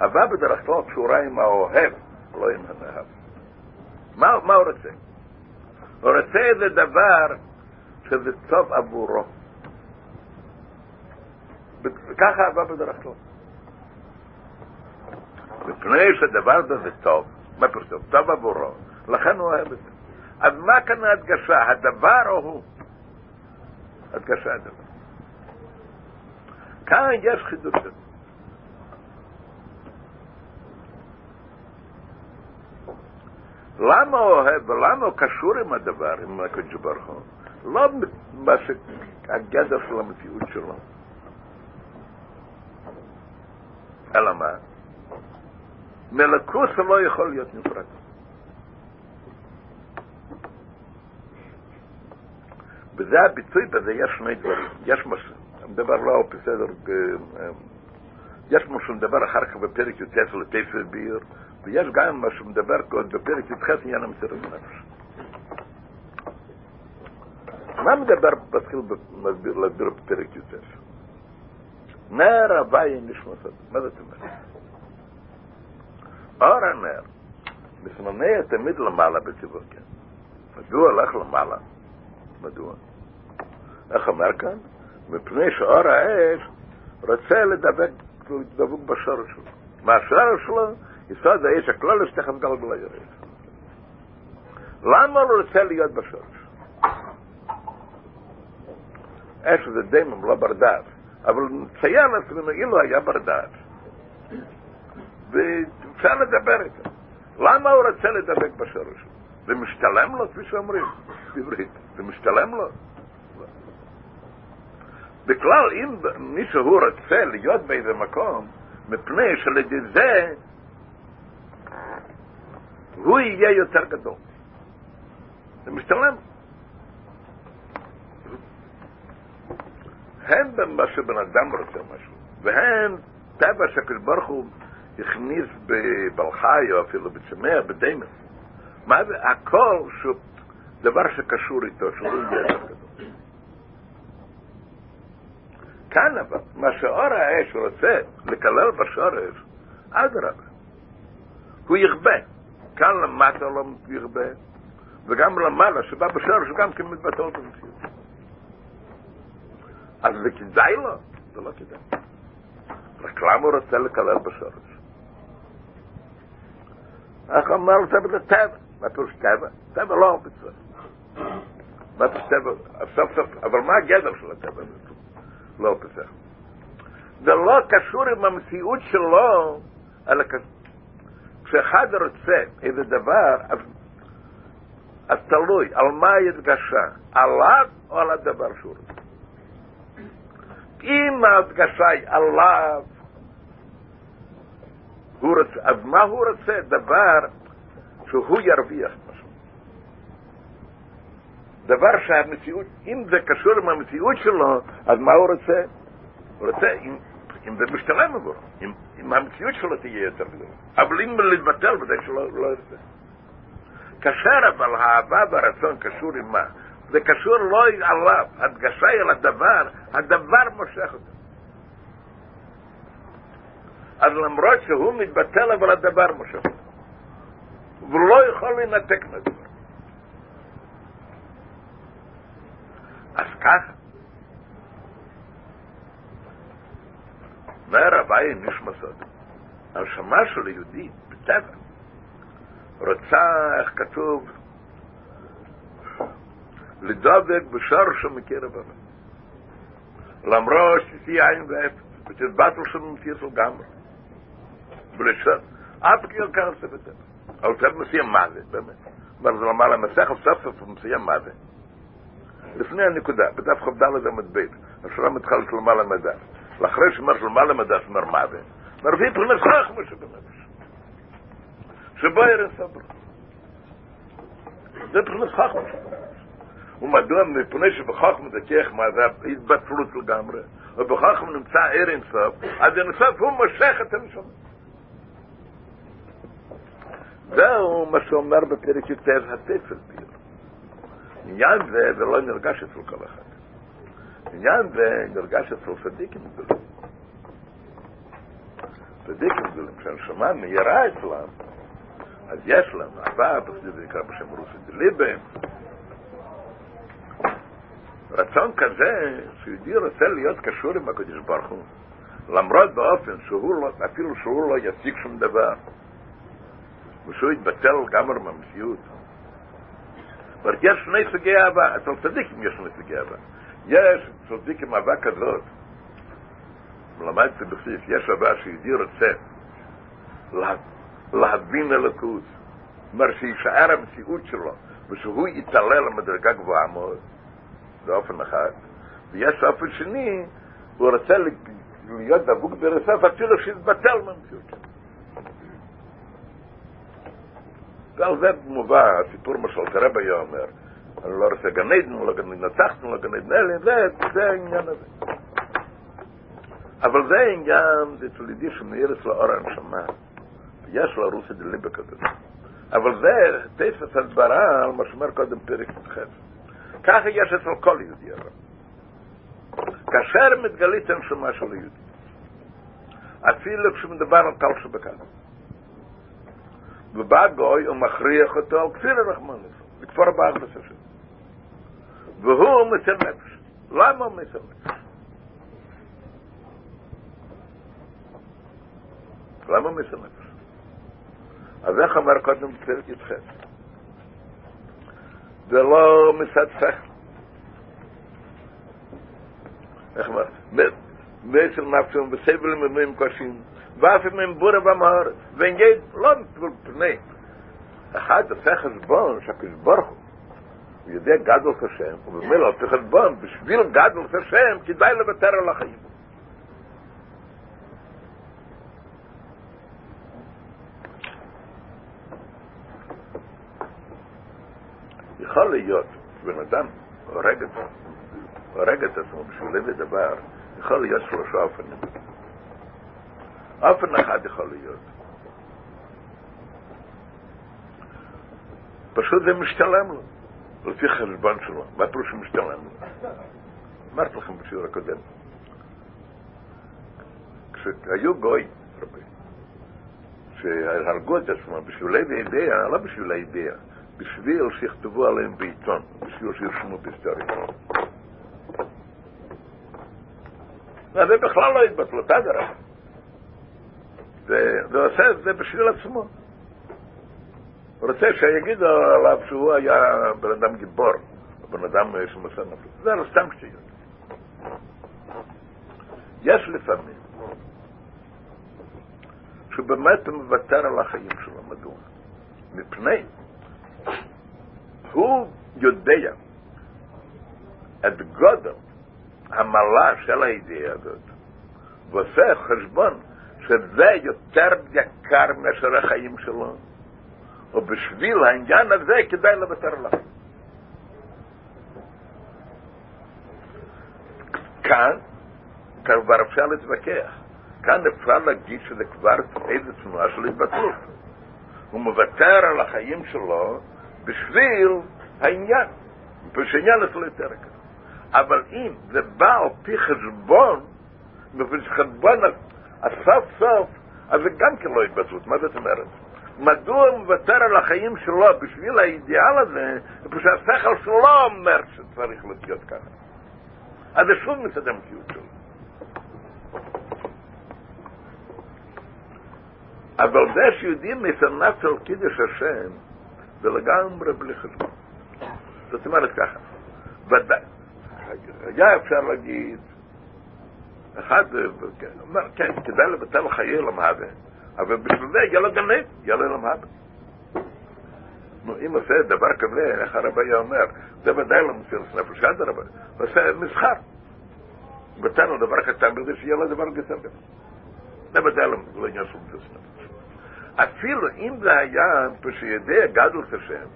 אהבה בדרך כלל קשורה עם האוהב, לא עם הנהב. מה, מה הוא רוצה? הוא רוצה איזה דבר שזה טוב עבורו. ככה אהבה בדרך כלל. מפני שדבר הזה טוב, מה פרסום? טוב עבורו, לכן הוא אוהב את זה. אז מה כאן ההדגשה, הדבר או הוא? הדגשה הדבר. כאן יש חידוש. למה הוא אוהב ולמה הוא קשור עם הדבר, עם הקדוש ברוך הוא? לא מה שהגדר של המציאות שלו. אלא מה? מלכוס לא יכול להיות נפרד. וזה הביטוי, בזה יש שני דברים. יש משהו, מדבר לא בסדר, יש משהו מדבר אחר כך בפרק י"ט לתפר ביר, ויש גם מה שמדבר בפרק י"ח עניין המסירת נפש. מה מדבר, מתחיל להסביר בפרק י"ט? נר הווי נשמתו. מה זאת אומרת? אור הנר מסמנה תמיד למעלה בציבוקיה. מדוע הלך למעלה? מדוע? איך אומר כאן? מפני שאור האש רוצה לדבק, דבוק בשורש שלו. מה השורש שלו? יסוד האש הכלולס תכף גלגל הירד. למה הוא רוצה להיות בשורש? אש זה דמם, לא בר דעת. אבל נציין לעצמנו אילו היה בר דעת. ואפשר לדבר איתו. למה הוא רוצה לדבק בשורש? זה משתלם לו, כפי שאומרים בעברית. זה משתלם לו. בכלל, אם מישהו רוצה להיות באיזה מקום, מפני שעל זה הוא יהיה יותר גדול. זה משתלם. הם במה שבן אדם רוצה משהו, והם טבע שהקדוש ברוך הוא הכניס בבלחי או אפילו בצמח, בדמס. מה זה? הכל שהוא דבר שקשור איתו, שהוא יהיה יותר גדול. כאן אבל, מה שאור האש רוצה לקלל בשורש, אדרבה, הוא יכבה. כאן למטה לא יכבה, וגם למעלה, שבא בשורש, הוא גם כן מתבטא במציאות. אז זה כדאי לו? זה לא כדאי. רק למה הוא רוצה לקלל בשורש? איך אומר זה בטבע? מה פירוש טבע? טבע לא צריך. מה פירוש טבע? אבל מה הגדר של הטבע? לא צריך. זה לא קשור עם המציאות שלו, אלא כשאחד רוצה איזה דבר, אז, אז תלוי על מה ההדגשה, עליו או על הדבר שהוא רוצה. אם ההדגשה היא עליו, הוא רוצה, אז מה הוא רוצה? דבר שהוא ירוויח. דבר שהמציאות, אם זה קשור עם המציאות שלו, אז מה הוא רוצה? הוא רוצה, אם, אם זה משתלם עבור, אם, אם המציאות שלו תהיה יותר גדולה. אבל אם להתבטל בזה שלא לא ירצה. כאשר אבל האהבה והרצון קשור עם מה? זה קשור לא עליו, הדגשה היא על הדבר, הדבר מושך אותו. אז למרות שהוא מתבטל, אבל הדבר מושך אותו. והוא לא יכול להינתק מהדבר. אז ככה. אומר אביי נשמע סוד. הנשמה של יהודי, בטבע, רוצה, איך כתוב, לדבק בשורש מקרב אבא. למרות שתהיה עין ואפס, ותתבטל שם מציאס לגמרי. ולשם, אף כאילו כאן עושה בטבע. אבל טבע מסיים מה זה, באמת. אבל זה לומר למסך, סוף סוף הוא מסיים מה זה. לפני הנקודה, בדף כ"ד עמוד ב', השורה מתחלת למעלה מדף. לאחרי שאומר שלמעלה מדף אומר מה זה. מרביא פרנס חכמה שבנפש. שבו ירן סבר. זה פרנס חכמה שבנפש. ומדוע מפני שבחכמה זה כיח מה זה התבטלות לגמרי. ובחכמה נמצא ער אינסוף, אז אינסוף הוא מושך את הנשמה. זהו מה שאומר בפרק יותר התפל. עניין זה, זה לא נרגש אצל כל אחד. עניין זה נרגש אצל צדיקים גדולים. צדיקים גדולים, כשהנשמה מהירה אצלם, אז יש להם אהבה, זה נקרא בשם רוסי דליבם. רצון כזה, שיהודי רוצה להיות קשור עם הקדוש ברוך הוא, למרות באופן שהוא לא, אפילו שהוא לא יציג שום דבר. ושהוא יתבטל לגמרי מהמציאות. אבל יש שני סוגי אהבה, אצל צדיקים יש שני סוגי אהבה. יש צדיקים אהבה כזאת, למדתי בסיס, יש אהבה שיהודי רוצה לה, להבין אלוקות, כלומר שיישאר המציאות שלו, ושהוא יתעלה למדרגה גבוהה מאוד, זה אופן אחד. ויש אופן שני, הוא רוצה להיות דבוק ברסף אפילו שיתבטל מהמציאות שלו. ועל זה מובא הסיפור מה שאלת הרב היה אומר, אני לא רוצה גן עדן, לא גן נצחנו, לא גן עדן אלה, זה, זה העניין הזה. אבל זה העניין, זה תולידי שמאיר אצלו אור הנשמה. יש לו רוסי דליבה כזה. אבל זה תפס הסברה על מה שאומר קודם פרק ח'. ככה יש אצל כל יהודי הרב. כאשר מתגלית הנשמה של יהודי, אפילו כשמדבר על טל שבקל. ובא גוי ומכריח אותו על כפיר הרחמנוס, לכפור בארבע ספר. והוא מסר נפש. למה הוא מסר נפש? למה הוא מסר נפש? אז איך אמר קודם פרק י"ח? זה לא מצד שכל. איך אמר? מסר נפשם בסבל ממוים קשים. אם הם בורה במהרת. ואין גיד, לא פני. אחד עושה חשבון שהקדוש ברוך הוא, הוא יודע גדול כשם, ובמילא עושה חשבון, בשביל גדול כשם, כדאי לוותר על החיים. יכול להיות שבן אדם הורג את הורג את עצמו בשביל לב דבר, יכול להיות שלושה אופנים. אופן אחד יכול להיות. פשוט זה משתלם לו, לפי חשבון שלו. מה פירוש שמשתלם לו? אמרתי לכם בשיעור הקודם. כשהיו גוי, רבי, שהרגו את עצמם בשביל האידאה, לא בשביל האידאה, בשביל שיכתבו עליהם בעיתון, בשביל שירשמו בהיסטוריה. זה בכלל לא התבטלו, תדרבה. ועושה את זה בשביל עצמו. הוא רוצה שיגידו עליו שהוא היה בן אדם גיבור, בן אדם שמסר נפלו. זה לא סתם שטויות. יש לפעמים שהוא באמת מוותר על החיים שלו. מדוע? מפני הוא יודע את גודל המעלה של הידיעה הזאת, ועושה חשבון שזה יותר יקר מאשר החיים שלו, ובשביל העניין הזה כדאי לוותר עליו. כאן כבר אפשר להתווכח. כאן אפשר להגיד שזה כבר איזו תנועה של התבטלות. הוא מוותר על החיים שלו בשביל העניין, בשביל העניין אצלו יותר יקר. אבל אם זה בא על פי חשבון, חשבון הסוף סוף, אז זה גם כן לא התבטלות. מה זאת אומרת? מדוע הוא מוותר על החיים שלו בשביל האידיאל הזה, פשוט השכל שלו אומר שצריך להיות ככה. אז זה שוב מצד המציאות שלו. אבל זה שיודעים מפרנס על קידוש השם, זה לגמרי בלי חשבון. זאת אומרת ככה, ודאי, היה אפשר להגיד, אחד אומר, כן, כדאי לבטל חיי למהווה, אבל בשביל זה יהיה לו גנב, יהיה לו למהווה. נו, אם עושה דבר כזה, איך הרב היה אומר, זה ודאי לא מסירת נפש, אדרבה, הוא עושה מסחר. נתן לו דבר קטן בזה שיהיה לו דבר יותר גדול. זה ודאי לא עניין של מסירת נפש. אפילו אם זה היה שיודע גדול השם,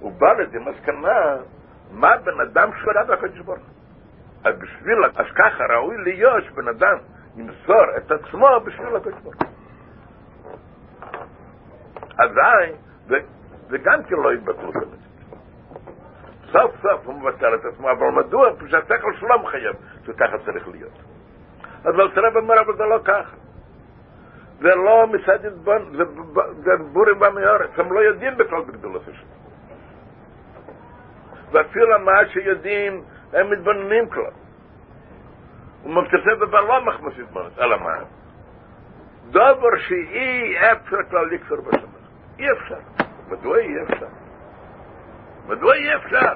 הוא בא לזה מסקנה מה בן אדם שורה בקדוש ברוך אז בשביל, אז ככה ראוי להיות שבן אדם ימסור את עצמו בשביל הקדוש ברוך אזי, וגם כן לא יתבטלו כזה. סוף סוף הוא מבטל את עצמו, אבל מדוע? שהשכל שלו מחייב שככה צריך להיות. אז לא תראה במראה, אבל זה לא ככה. זה לא מסעדת בון, זה בורים במאורץ, הם לא יודעים בכלל בגדולות השם. ואפילו מה שיודעים, הם מתבוננים כלל. ומבטחי דבר לא מחמוס התבוננות, אלא מה? דובר שאי אפשר כלל לכפר בשמח. אי אפשר. מדוע אי אפשר? מדוע אי אפשר?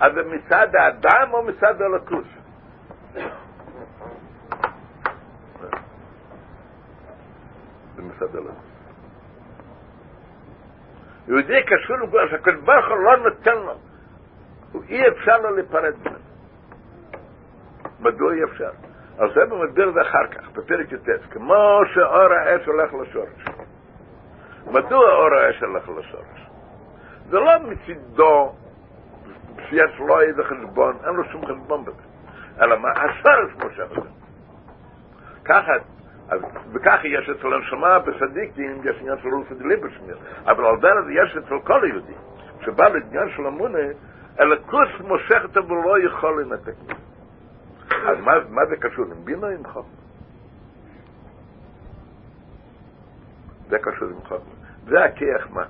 אז זה מצד האדם או מצד הלקוס? מצד הלקוס. יהודי קשור לגוש, הקדוש ברוך הוא לא נותן לו. אי אפשר לו להיפרד ממנו. מדוע אי אפשר? אז זה במדבר זה אחר כך, בפרק י"ט, כמו שאור האש הולך לשורש. מדוע אור האש הולך לשורש? זה לא מצידו שיש לו איזה חשבון, אין לו שום חשבון בזה. אלא מה? השורש מושך את זה. ככה, אז וכך יש אצל הנשמה בסדיקים, יש עניין של רוסי דליברשמיר, אבל על דרך יש אצל כל היהודים, שבא לעניין של אמונה, אלא כוס מושך אותו ולא יכול לנתק. אז מה, מה זה קשור? עם בינו עם חוכמה? זה קשור עם חוכמה. זה הכיח מה.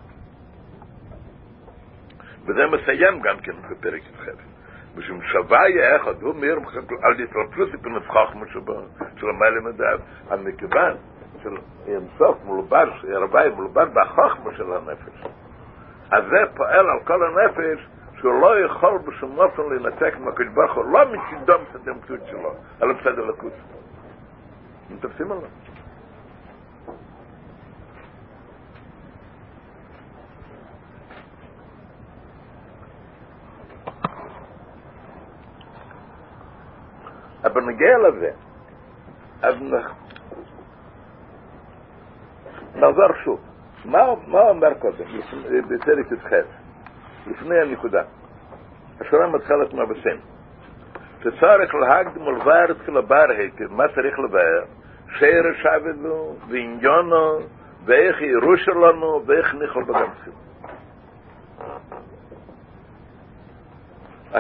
וזה מסיים גם כן בפרק י"ח. משום שוויה אחד, הוא מאיר על התרפלות בפנס חוכמה שבו, של המיילה מדעת, המכיוון של אינסוף מלובש, ירבי מלובש בחוכמה של הנפש. אז זה פועל על כל הנפש, שהוא לא יכול בשום אופן לנתק מהקדוש ברוך הוא, לא מצידו מצד המקצות שלו, אלא מצד הלקות. אתם תופסים עליו? אבל נגיע לזה. אז נחזור שוב. מה, מה אומר קודם, בפרק י"ח, לפני הנקודה? השורה מתחילת מהבשם. שצריך להקדים ולבאר תחילה ברהק, מה צריך לבאר? שרש עבדו, ועניונו, ואיך ירוש לנו, ואיך ניחול בגמצים.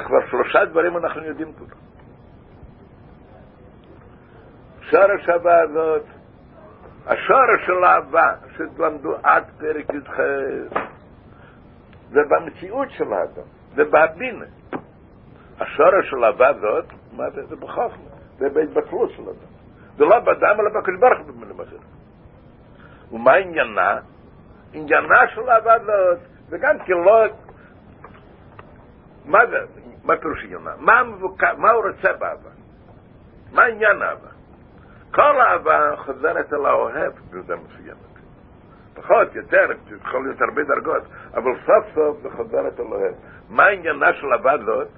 כבר שלושה דברים אנחנו יודעים כבר. שורש הזאת, השורש של האהבה, שתלמדו עד פרק י"ח, זה במציאות של האדם, זה בהבינה. השורש של אהבה זאת, מה זה? זה בחוכמה, זה בהתבטלות של אדם. זה לא באדם, אלא בקדוש ברוך הוא במילים אחרות. ומה עניינה? עניינה של אהבה זאת, וגם כי לא... מה זה? מה פירוש עניינה? מה, מה הוא רוצה באהבה? מה עניין אהבה? כל אהבה חוזרת אל האוהב במידה מסוימת. פחות, יותר, יכול להיות הרבה דרגות, אבל סוף סוף זה חוזרת אל האוהב. מה עניינה של אהבה זאת?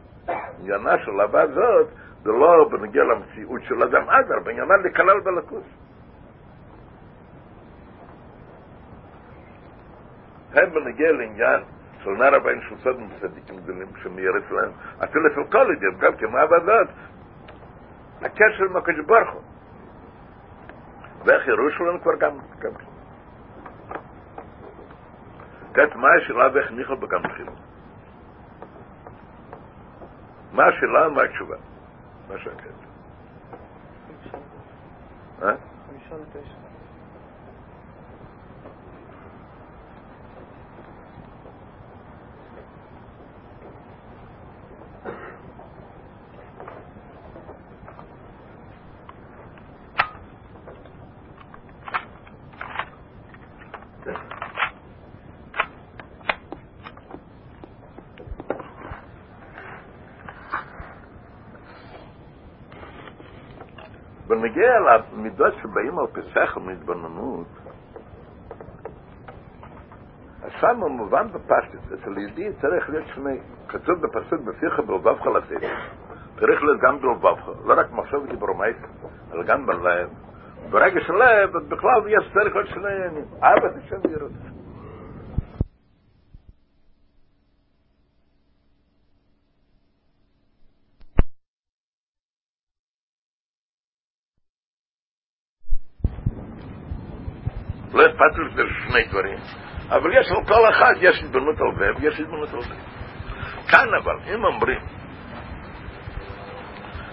עניינה של אהבה זאת זה לא בנגיע למציאות של אדם עזר, בעניינה לכלל בלקוס. הם בנגיע לעניין של נער הבאים של סודם צדיקים גדולים שמאיר אצלם, אפילו אצל כל ידיהם, גם כמו אהבה זאת, הקשר עם הקדוש ברוך הוא. והחירוש שלנו כבר גם, גם כן. כעת, מה השאלה ואיך ניחל בגם תחילה? מה השאלה ומה התשובה? מה שהקטע. אה? בנגיע למידות שבאים על פסח ומתבוננות, שם מובן בפשטת, אצל יהודי צריך להיות שני, כתוב בפסוק בפיך בלבבך לתת, צריך להיות גם בלבבך, לא רק מחשוב דיברומייך, אלא גם בלב. ברגע של לב, בכלל יש צריך להיות שני עניינים, אבא זה שם ירוד. לא אכפת לי זה שני דברים, אבל יש על כל אחד, יש התבוננות זה ויש התבוננות זה. כאן אבל, אם אומרים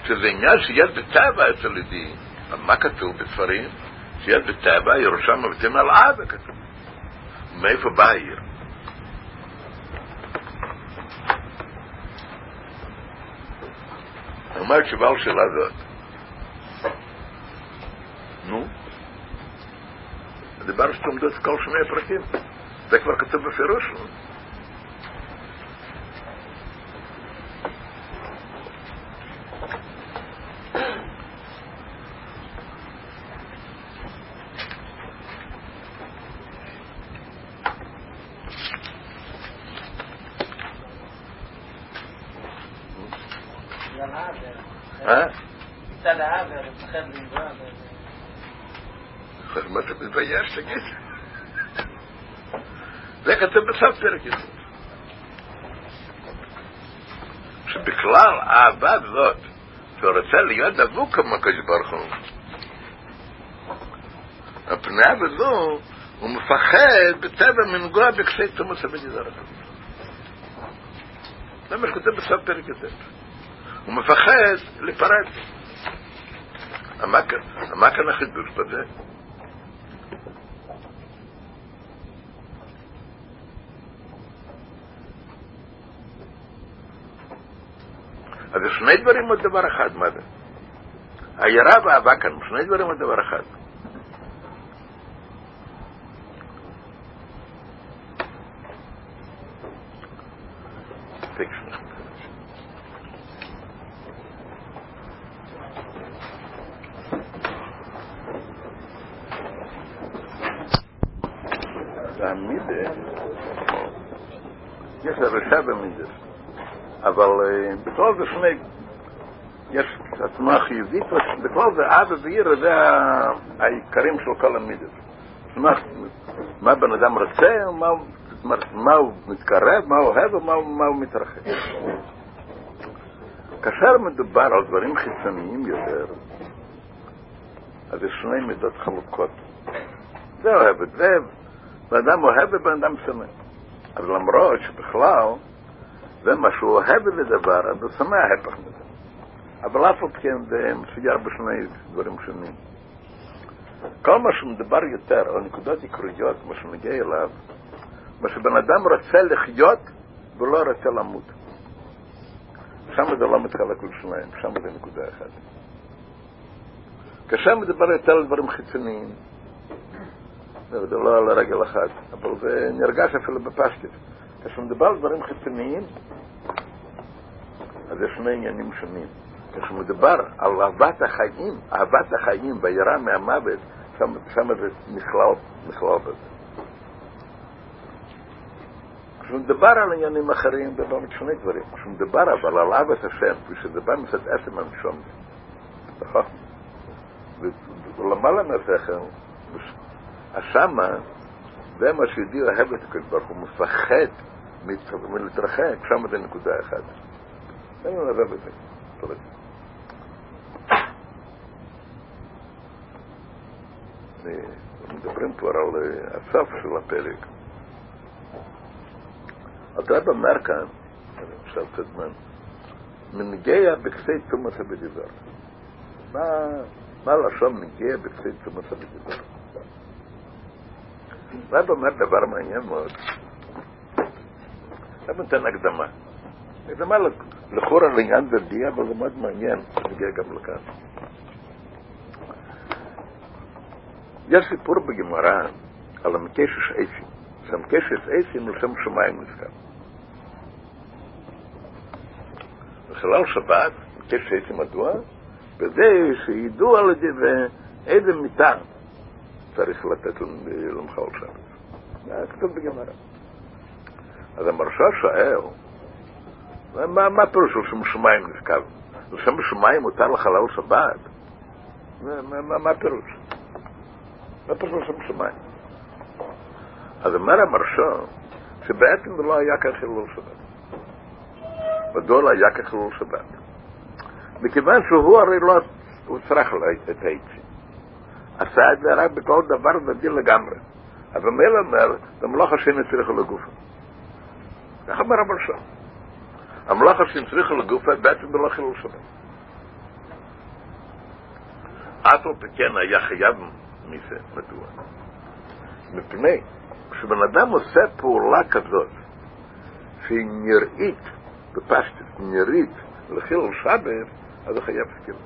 שזה עניין שיש בטבע אצל ידי, מה כתוב בספרים? שיש בטבע ירושם מבטאים על אבא כתוב. מאיפה בא העיר? אומר תשובה על שאלה זאת. נו? דיבר שתעמדו את כל שני הפרקים. זה כבר כתוב בפירוש. אה? מצד העבר, מפחד לנבוע. אז מה אתה מתבייש, תגיד? זה כתוב בסוף פרק י"ט. שבכלל האהבה הזאת, שהוא רוצה להיות דבוק כמו הקדוש ברוך הוא, הפנייה בזו, מפחד בטבע מנגוע בקשי תומוס המדינה זה מה שכתוב בסוף פרק י"ט. הוא מפחד להיפרד. מה כאן החידוש בזה? אז שני דברים עוד דבר אחד, מה זה? היראה והאהבה כאן, שני דברים עוד דבר אחד. המידה, יש הרשע במידה. אבל בכלל זה שני, יש עצמה חיובית, זה אבא ועיר, זה העיקרים של כל המידות. מה בן אדם רוצה, מה, מה הוא מתקרב, מה הוא אוהב ומה הוא מתרחק. כאשר מדובר על דברים חיצוניים יותר, אז יש שני מידות חלוקות. זה אוהב את זה, בן אדם אוהב ובן אדם שונא. אז למרות שבכלל, זה מה שהוא אוהב את הדבר, אז הוא שומע ההפך מזה. אבל אף על כן זה מסויר בשני דברים שונים. כל מה שמדבר יותר, או נקודות עקריות, מה שמגיע אליו, מה שבן אדם רוצה לחיות ולא רוצה למות. שם זה לא מתחלק לשניים, שם זה נקודה אחת. כאשר מדבר יותר על דברים חיצוניים, זה לא על רגל אחת, אבל זה נרגש אפילו בפשטית. כאשר מדבר על דברים חיצוניים, אז יש שני עניינים שונים. כשמדובר על אהבת החיים, אהבת החיים וירא מהמוות, שם, שם זה נכלל, נכלל בזה. כשמדבר על עניינים אחרים, זה לא משנה דברים. כשמדבר אבל על אהבת השם, כשמדבר מצד עצם הנשום, נכון? ולמעלה מהשכל, השמה, זה מה שיהודי אוהב את הקדוש ברוך הוא, מפחד מלהתרחק, שם זה נקודה אחת. אני אוהב את זה. מדברים כבר על הסוף של הפרק. הדרב אומר כאן, עכשיו קצת זמן, מנגיע בקצי תומס הבדיבר. מה, לשון מנגיע בקצי תומס הבדיבר? רב אומר דבר מעניין מאוד. רב נותן הקדמה. הקדמה לכאורה לעניין דדי, אבל זה מאוד מעניין, נגיע גם לכאן. יש סיפור בגמרא על המקשש אייסים. שהמקשש אייסים לשם שמיים נזכר. בחלל שבת, מקשש אייסים מדוע? בזה שידעו על ידי ואיזה מיטה צריך לתת למחל שבת. זה כתוב בגמרא. אז המרשה שואל, מה, מה פירוש לשם שמיים נזכר? לשם שמיים מותר לחלל שבת? מה, מה, מה פירוש? מה פירוש לשם שמיים? אז אומר המרשו, שבעצם זה לא היה כחילול שבת. מדוע לא היה כחילול שבת? מכיוון שהוא הרי לא, הוא צריך את העצים. עשה את זה רק בכל דבר נדיר לגמרי. אבל מילא אומר, המלאכה שאין צריכה לגופה. כך אומר המרשו. המלאכה שאין צריכה לגופה בעצם זה לא חילול שבת. אף על פי כן היה חייב מזה, מדוע? מפני כשבן אדם עושה פעולה כזאת, שהיא נראית, בפשטית, נראית לחילול שבת, אז הוא חייב סקילה.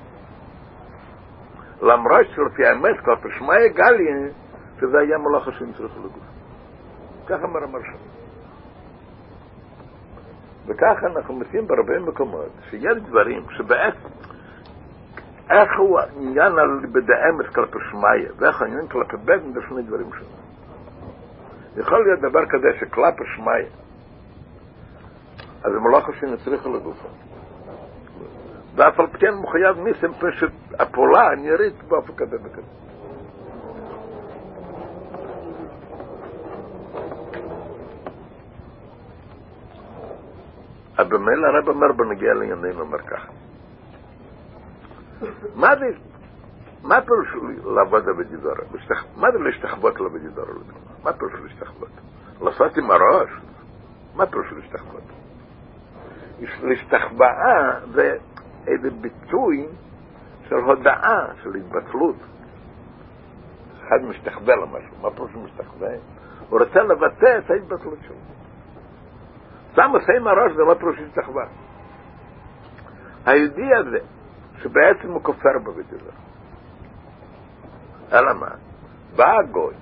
למרות שלפי האמת, כבר פשמעי גליה, שזה היה מלאכה שנצטרך לגוף. ככה אומר המרשם. וככה אנחנו מציעים בהרבה מקומות, שיש דברים שבעצם איך הוא העניין על בדאמת כלפי שמאיה, ואיך העניין כלפי בדן, זה שני דברים שונים. יכול להיות דבר כזה שכלפי שמאיה, אז המלאכה שנצריכה לגופו. ואף על כן מחויב ניסם פשוט הפעולה נראית באופן כזה וכזה. אז במילא הרב אומר בנגיע לענייננו אומר ככה. מה זה, מה פירוש לעבוד בדידורה? מה זה להשתחוות לבדידורה? מה פירוש להשתחוות? לעשות עם הראש? מה פירוש להשתחוות? להשתחוואה זה איזה ביטוי של הודעה, של התבטלות. אחד משתחווה למשהו, מה פירוש משתחווה? הוא רוצה לבטא את ההתבטלות שלו. שם עושה עם הראש זה לא פירוש השתחווה. היהודי הזה, שבעצם הוא כופר בבית הזה. אלא מה? בא הגוי,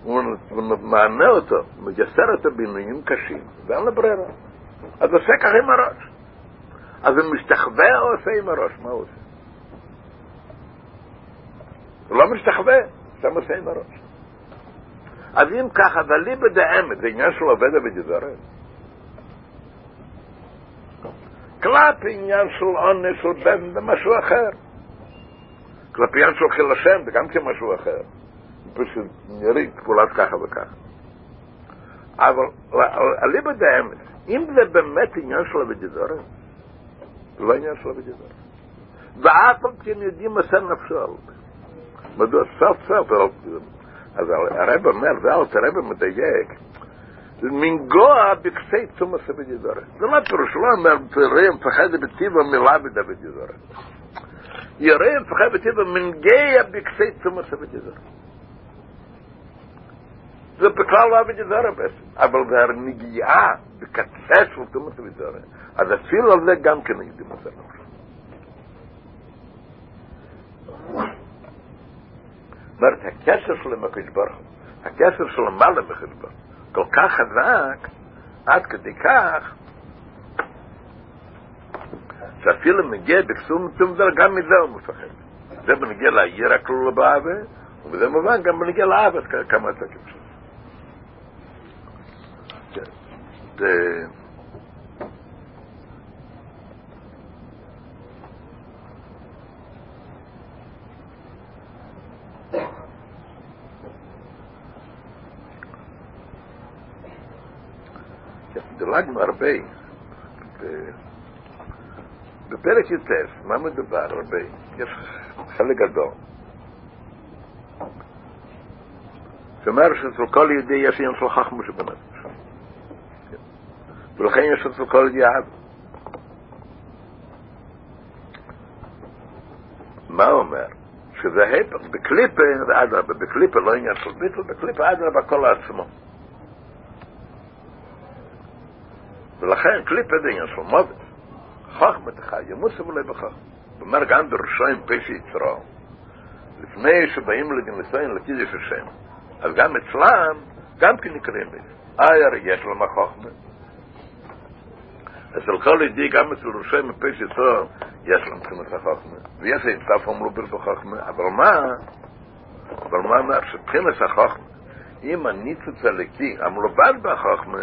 הוא מענה אותו, מגסר אותו בעינויים קשים, ואין לו ברירה. אז עושה ככה עם הראש. אז הוא משתחווה או עושה עם הראש? מה הוא עושה? הוא לא משתחווה, סתם עושה עם הראש. אז אם ככה, וליבא דאמת, זה עניין של עובד הבדיזורת. כלפי עניין של עונש של בן זה משהו אחר. כלפי עניין של חיל השם זה גם כן משהו אחר. פשוט נראית פעולת ככה וככה. אבל אליבא דאמת, אם זה באמת עניין של אבידידורת, זה לא עניין של אבידידורת. ואף על כן יודעים מסר נפשו על זה. מדוע סוף סוף, אז הרב אומר, זה הרב מדייק, מנגוע בקסי תומס עבד ידורה. זה מה פירוש, לא אומר, תראה, מפחד בטבע מילה בדוד ידורה. יראה, מפחד בטבע מנגע בקסי תומס עבד זה בכלל לא עבד ידורה בעצם, אבל זה הרנגיעה בקצה של תומס עבד אז אפילו על זה גם כן הקדימו את הנפש. זאת אומרת, הקשר של המקש ברוך, הקשר של המעלה מקש ברוך, כל כך חזק, עד כדי כך, שאפילו מגיע בקסום תום גם מזה הוא מפחד. זה בנגיע לעיר הכלול באווה, ובזה מובן גם בנגיע לאווה כמה אתה כפשוט. הרבה בפרק י"ט, מה מדובר הרבה? יש חלק גדול. שאומר שאצל כל יהודי יש עניין של חכמו שבנפש. ולכן יש אצל כל אהב. מה הוא אומר? שזה ההפך, בקליפה אדרבה, בקליפה לא עניין של ביטל, בקליפה אדרבה כל עצמו. ולכן קליפה זה עניין של מוות. חכמה תחי, ימוס אבל בחכמה. אומר גם בראשיים פשע יצרו, לפני שבאים לגנלסיין לקידש השם, אז גם אצלם, גם כן נקראים בזה. אייר יש להם החוכמה. אצל כל ידי, גם אצל ראשיים פשע יצרו, יש להם מבחינת החוכמה. ויש להם סף אמרו ברבו חוכמה, אבל מה? אבל מה אומר? שבחינת החוכמה, אם הניצוץ הלקי, המלובד בחוכמה,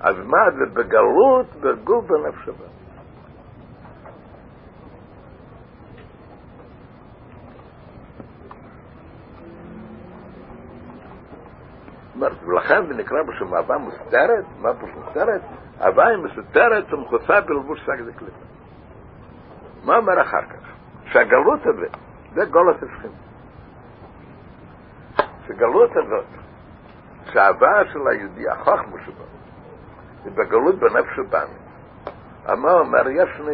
אז מה זה בגלות, בגוף בנפש הבא. ולכן זה נקרא בשם אהבה מוסתרת, מה פה מוסתרת? אהבה היא מסותרת ומכוסה בלבוש שק דקליפה. מה אומר אחר כך? שהגלות הזה, זה גולת השכם. שגלות הזאת, שהאהבה של היהודי, החוכמה שבו, בגלות בנפש הבן. מה אומר? יש שני,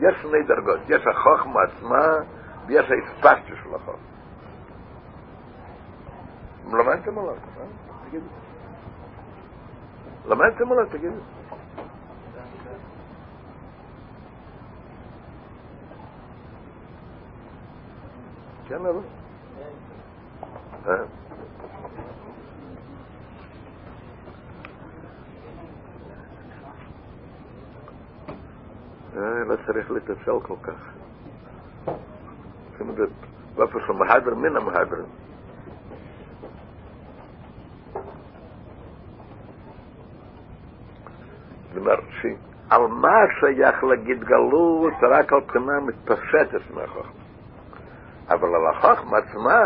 יש שני דרגות, יש החוכמה עצמה ויש האספקציה של החוכמה. למדתם עליו, תגידו. למדתם עליו, תגידו. כן, אבל? לא צריך להתאפשר כל כך. שימו לב, באופן של מהדר מן המהדרים. כלומר, שעל מה שייך להגיד גלות רק על בחינה מתפשטת מהחוכמה. אבל על החוכמה עצמה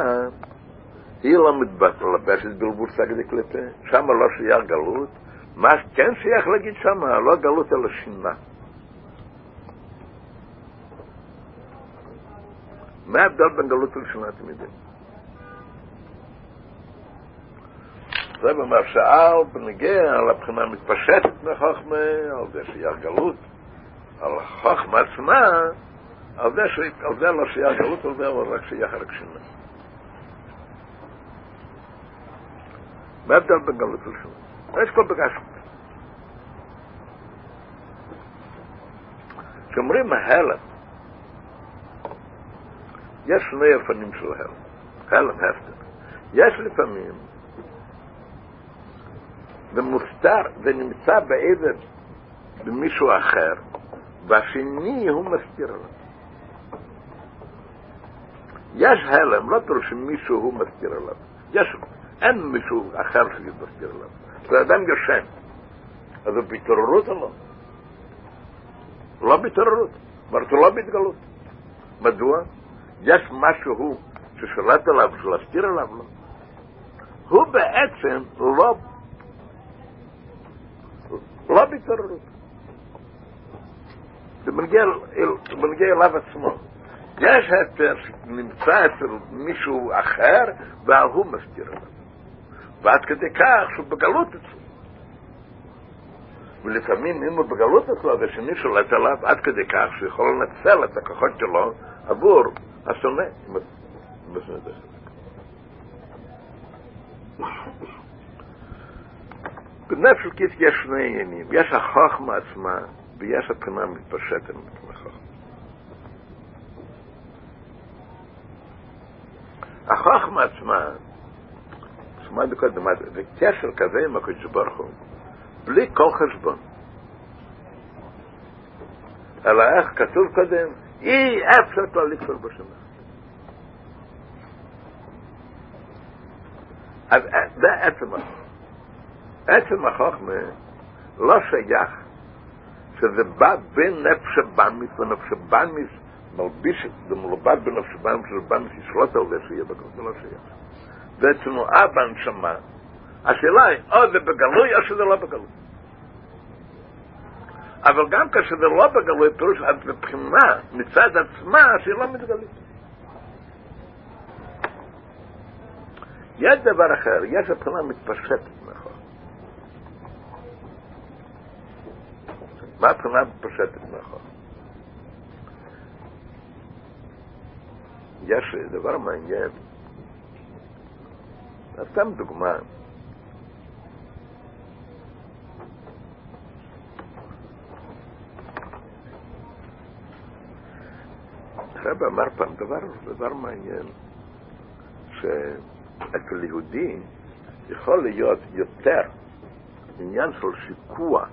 היא לא מתלבשת בלבוש סגדי קליפה, שם לא שייך גלות, מה כן שייך להגיד שם, לא גלות אלא שינה. מה ההבדל בין גלות אתם יודעים? זה אומר שאל בנגיע על הבחינה מתפשטת מחוכמה, על זה שייך גלות, על החוכמה עצמה, על זה, ש... על זה לא שייך גלות, על זה אבל רק שייך רק שינה. מה ההבדל בין גלות לשינה? יש כל בגשת. כשאומרים ההלם, יש שני אופנים של הלם. הלם, הפטר. יש לפעמים ומוסתר ונמצא בעבר במישהו אחר, והשני הוא מסתיר עליו. יש הלם, לא פירוש שמישהו הוא מסתיר עליו. יש, אין מישהו אחר שמסתיר עליו. זה אדם יושן. אז הוא בהתעוררות או לא? לא בהתעוררות. אומרת, הוא לא בהתגלות. מדוע? יש משהו ששולט עליו, שלהסתיר עליו, לא. הוא בעצם לא לא בהתעוררות. זה מגיע אליו עצמו. יש הפר שנמצא אצל מישהו אחר, והוא מסתיר עליו. ועד כדי כך שהוא בגלות אצלו. ולפעמים אם הוא בגלות אצלו ושני שולט עליו עד כדי כך שהוא יכול לנצל את הכוחות שלו עבור השונא. בנפש אלוקית יש שני עניינים, יש החוכמה עצמה ויש הבחינה המתפשטת מהחוכמה. החוכמה עצמה, שמענו קודם, זה קשר כזה עם הקדוש ברוך הוא, בלי כל חשבון. אלא איך כתוב קודם, אי אפשר כבר לכפר בשנה. אז זה עצם החוכמה. עצם החוכמה לא שייך שזה בא בין נפש הבאמיס ונפש הבאמיס מלביש, זה מלובד בנפש הבאמיס של הבאמיס ישלוט על זה שיהיה בגלות, זה לא שייך. זה תנועה בנשמה. השאלה היא, או זה בגלוי או שזה לא בגלוי. אבל גם כשזה לא בגלוי, פירוש מבחינה מצד עצמה שהיא לא מתגלית. יש דבר אחר, יש הבחינה מתפשטת נכון. מה הבחינה מתפשטת נכון? יש דבר מעניין, סתם דוגמה, הרב אמר פעם דבר, דבר מעניין, שאצל יהודי יכול להיות יותר עניין של שיקוע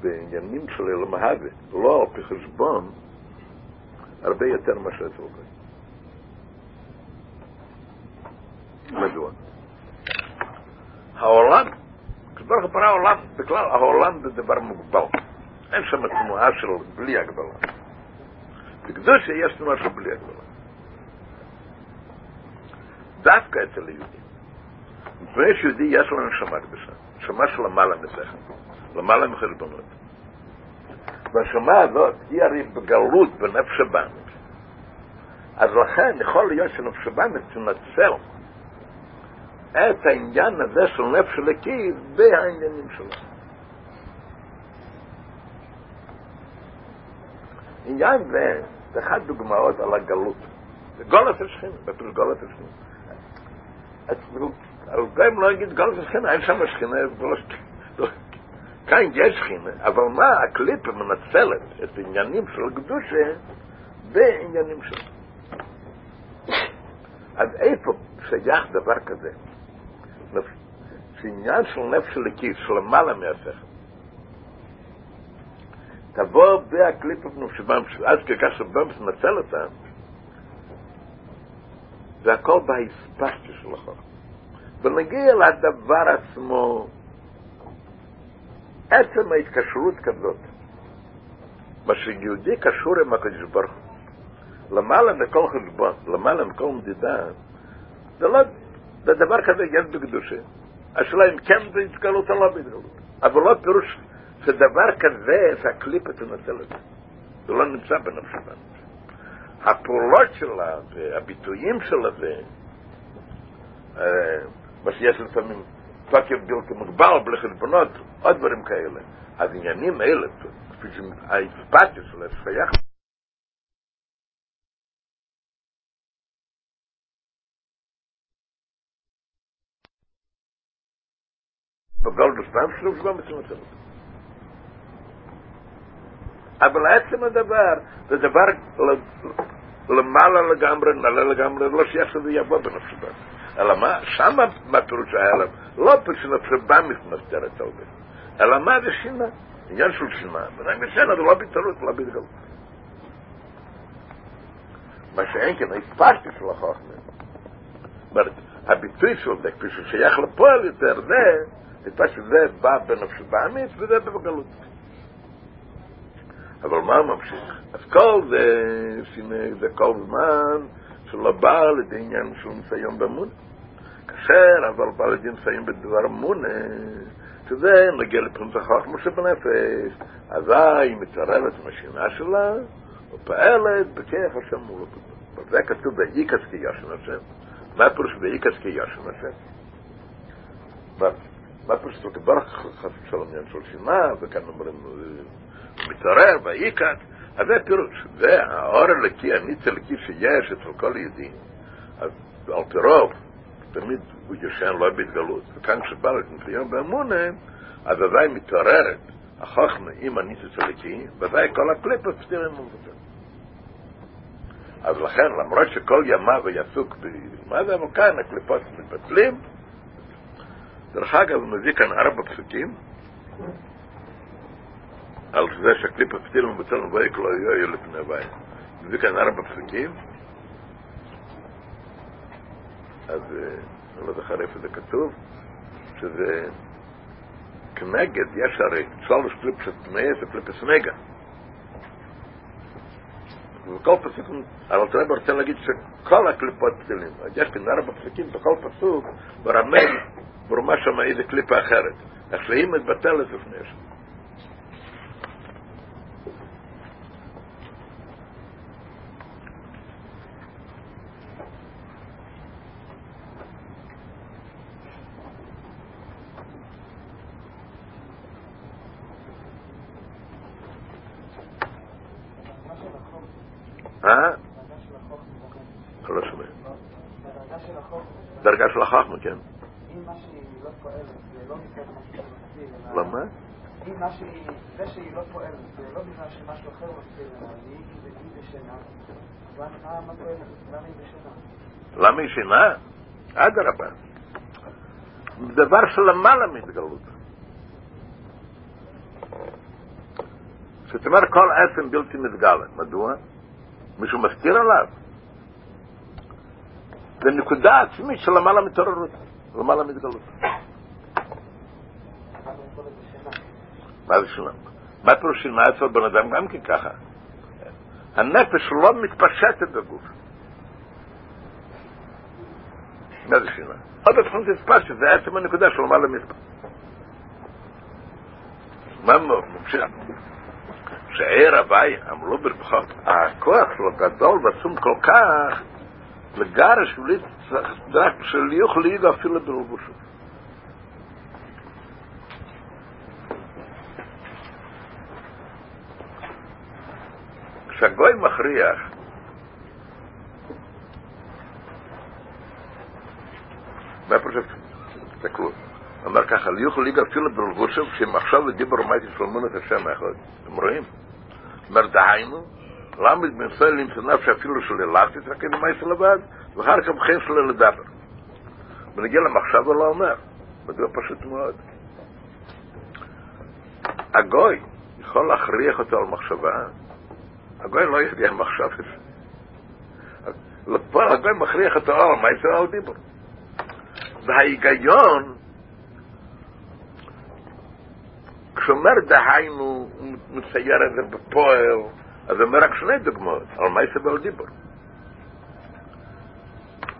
בעניינים של אלם ההווה, לא על פי חשבון, הרבה יותר מאשר אצל גוי. מדוע? העולם, כשברוך ברא העולם, בכלל העולם זה דבר מוגבל. אין שם תנועה של בלי הגבלה. בקדושה יש של בלי הגבלה. דווקא אצל היהודים. מפני שיהודי יש לו נשמה קדושה, נשמה של למעלה משכל, למעלה מחשבונות. והנשמה הזאת היא הרי בגלות בנפש הבאמת. אז לכן יכול להיות שנפש הבאמת תנצל את העניין הזה של נפש אלוקי והעניינים שלו. עניין זה, זה אחת דוגמאות על הגלות. זה גולת השכינה, בפירוש גולת השכינה. הרבה לא יגיד גולת השכינה, אין שם שכינה, כאן יש שכינה, אבל מה, הקליפה מנצלת את העניינים של קדושה בעניינים שלו. אז איפה שייך דבר כזה? שעניין של נפש הלקיס, של למעלה מהשכל, תבוא בהקליפה בנפשבם, אז ככה שבמס נצל אותם, זה הכל בהספשטי של החוק. ונגיע לדבר עצמו, עצם ההתקשרות כזאת, מה שיהודי קשור עם הקדוש ברוך הוא, למעלה מכל חשבון, למעלה מכל מדידה, זה לא, זה דבר כזה יש בקדושה. השאלה אם כן זה התגלות או לא בהתגלות. אבל לא פירוש שדבר כזה, שהקליפה תנצל את זה. זה לא נמצא בנפש הבנת. הפעולות שלה והביטויים שלה זה, מה שיש לפעמים תוקף בלתי מוגבל, בלי חשבונות, עוד דברים כאלה. אז עניינים אלה, כפי שהאספתיה שלה שייך בגולדוס פעם שלו גם מצמצם אותו. אבל עצם הדבר, זה דבר למעלה לגמרי, נעלה לגמרי, לא שייך שזה יבוא בנפש הבא. אלא מה, שמה מה פירוש ההלם? לא פירוש שנפש הבא מתמסתרת על זה. אלא מה זה שינה? עניין של שינה. ביניים בשינה זה לא בהתערות, לא בהתגלות. מה שאין כן, ההתפשטי של החוכמה. הביטוי של זה, כפי ששייך לפועל יותר, זה, התפשטי זה בא בנפש הבאמית וזה בגלות. אבל מה ממשיך? אז כל זה, שינה, זה כל זמן שלא בא לידי עניין של ניסיון במונה. כאשר אבל בא לידי ניסיון בדבר מונה, שזה נגיע לפרינט החוכמה שבנפש, אזי היא מתערבת עם השינה שלה, ופעלת בכיח השם מול. וזה כתוב באיקס כישן השם. מה פירוש באיקס כישן השם? מה פירוש זאת ברך חס ושלום עניין של שינה, וכאן אומרים מתעורר, ויקט, אז זה פירוש, זה האור הלקי, הניץ הלקי שיש אצל כל יהודי. אז על פי רוב, תמיד הוא ישן לא בהתגלות. וכאן כשבא לתנפיון באמונה, אז ודאי מתעוררת החוכמה עם הניסוס הליקי, ודאי כל הקליפות פתירים ומבטל. אז לכן, למרות שכל ימיו יעסוק במה זה, אבל כאן הקליפות מתבטלים. דרך אגב, הוא מביא כאן ארבע פסוקים, על זה שהקליפות פתירים ומבטל מבויק לא יהיו לפני הבית. מביא כאן ארבע פסוקים, אז אני לא זוכר איפה זה כתוב, שזה כנגד, יש הרי שלוש קליפס תמייס וקליפס נגע. וכל פסוק, אבל תראה רוצה להגיד שכל הקליפות פתילים, יש כאן ארבע פסוקים בכל פסוק, ברמז, ברמה שם איזה קליפה אחרת. איך שהיא מתבטלת לפני השם. אה? לא שומע. דרגה של החוכמה, כן. אם מה שהיא לא פועלת, לא בגלל משהו שמסביר, אלא... למה? מה שהיא, זה שהיא לא פועלת, זה לא בגלל שמשהו אחר מסביר, אלא היא מה מה פועלת? למה היא בשינה? למה היא שינה? אדרבה. דבר שלמעלה מתגלות. זאת אומרת, כל עצם בלתי מתגלה. מדוע? מישהו מסתיר עליו. זה נקודה עצמית של למעלה מתעוררות, למעלה בשינה? מה זה שינה? מה פירוש שינה אצל בן אדם גם כן ככה? הנפש לא מתפשטת בגוף. מה זה שינה? עוד התחום תספש, שזה עצם הנקודה של למעלה מתפשט. מה ממשיך? שער הוואי, אמרו ברבחות, הכוח שלו גדול ועצום כל כך, לגרש בלי צדק של יוכל ליגו אפילו בלבושו. כשהגוי מכריח, מה פשוט? תסתכלו. אומר ככה, ליוכל ליגה אפילו בלבושו, כשהם עכשיו לדיבר רמייטי של אמונת השם האחד. אתם רואים? אומר דהיינו, למד בנפל למצוא נפש אפילו של אלסטית, רק אין מייס לבד, ואחר כך בחיים שלו לדבר. ונגיע למחשב הוא לא אומר, מדוע פשוט מאוד. הגוי יכול להכריח אותו על מחשבה, הגוי לא יודע מחשב את זה. לפועל הגוי מכריח אותו על מייס על דיבור. וההיגיון, כשאומר דהיינו, מצייר את זה בפועל, אז אומר רק שני דוגמאות, על מייסה ועל דיבור.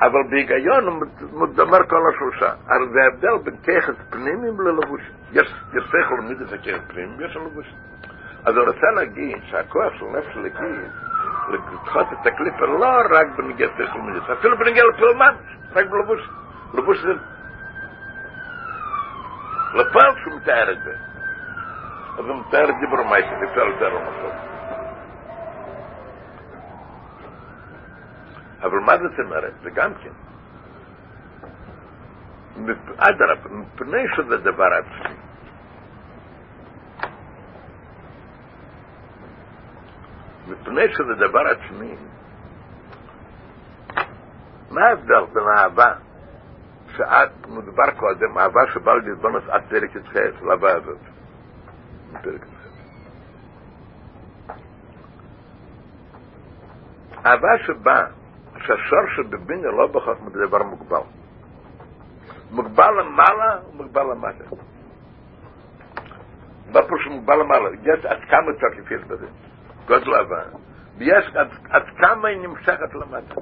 אבל בהיגיון הוא מדבר כל השלושה. הרי זה ההבדל בין ככס פנימיים ללבושים. יש, יש שכל מידת הככס פנימיים ויש לבושים. אז הוא רוצה להגיד שהכוח של נפש הלקי לדחות את הקליפה לא רק בנגיע שכל מידת, אפילו בנגיע לפעולמן, רק בלבוש. לבוש זה לפעל שהוא מתאר את זה. אז הוא מתאר את דיבור מייסה, אפשר לתאר לו אבל מה זאת אומרת? זה גם כן. אדרבה, מפני שזה דבר עצמי. מפני שזה דבר עצמי, מה ההבדל בין האהבה שאת מדובר קודם, אהבה שבאה להתבונס עד פרק י"ח, לאהבה הזאת. פרק י"ח. אהבה שבאה שהשור שבבינה לא בחוכמה זה דבר מוגבל. מוגבל למעלה ומוגבל למטה. מה פירוש מוגבל למעלה? יש עד כמה תוקף יש בזה. גודל אהבה. ויש עד, עד כמה היא נמשכת למטה.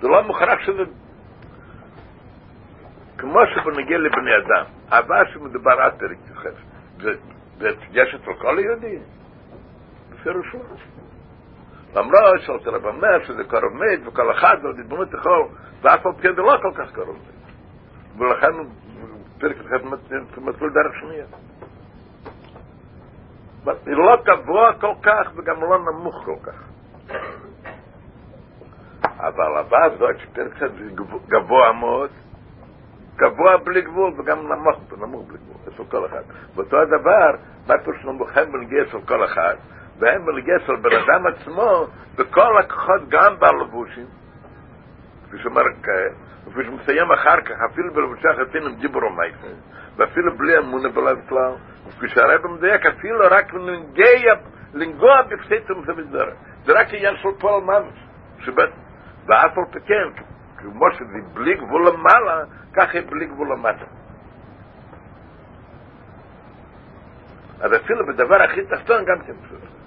זה לא מוכרח שזה... כמו שבנגיע לבני אדם, אהבה שמדובר עד פרק יוחף. יש אצל כל יהודי? בפירוש לא. למרות שאתה רב אומר שזה קרוב מת, וכל אחד ועוד התבונות יכול, ואף על כן זה לא כל כך קרוב מת. ולכן פרק אחד מתחיל דרך שנייה. היא לא גבוה כל כך וגם לא נמוך כל כך. אבל הבא זאת שפרק זה גבוה מאוד, גבוה בלי גבול וגם נמוך, נמוך בלי גבול, אצל כל אחד. ואותו הדבר, מה פירוש נמוך הם בנגיע אצל כל אחד, והם בנגיע אצל בן אדם עצמו, בכל הכוחות גם בלבושים, כפי שאומר, וכפי שמסיים אחר כך, אפילו בלבושי החצין עם דיבורו מייסן, ואפילו בלי אמונה בלב כלל, וכפי שהרב מדייק, אפילו רק לנגע, לנגוע בפסיצם זה בדרך. זה רק עניין של פועל ממש, שבט, ואף על פי כן, כמו שזה בלי גבול למעלה, כך יהיה בלי גבול למטה. אז אפילו בדבר הכי תחתון גם כן בסדר.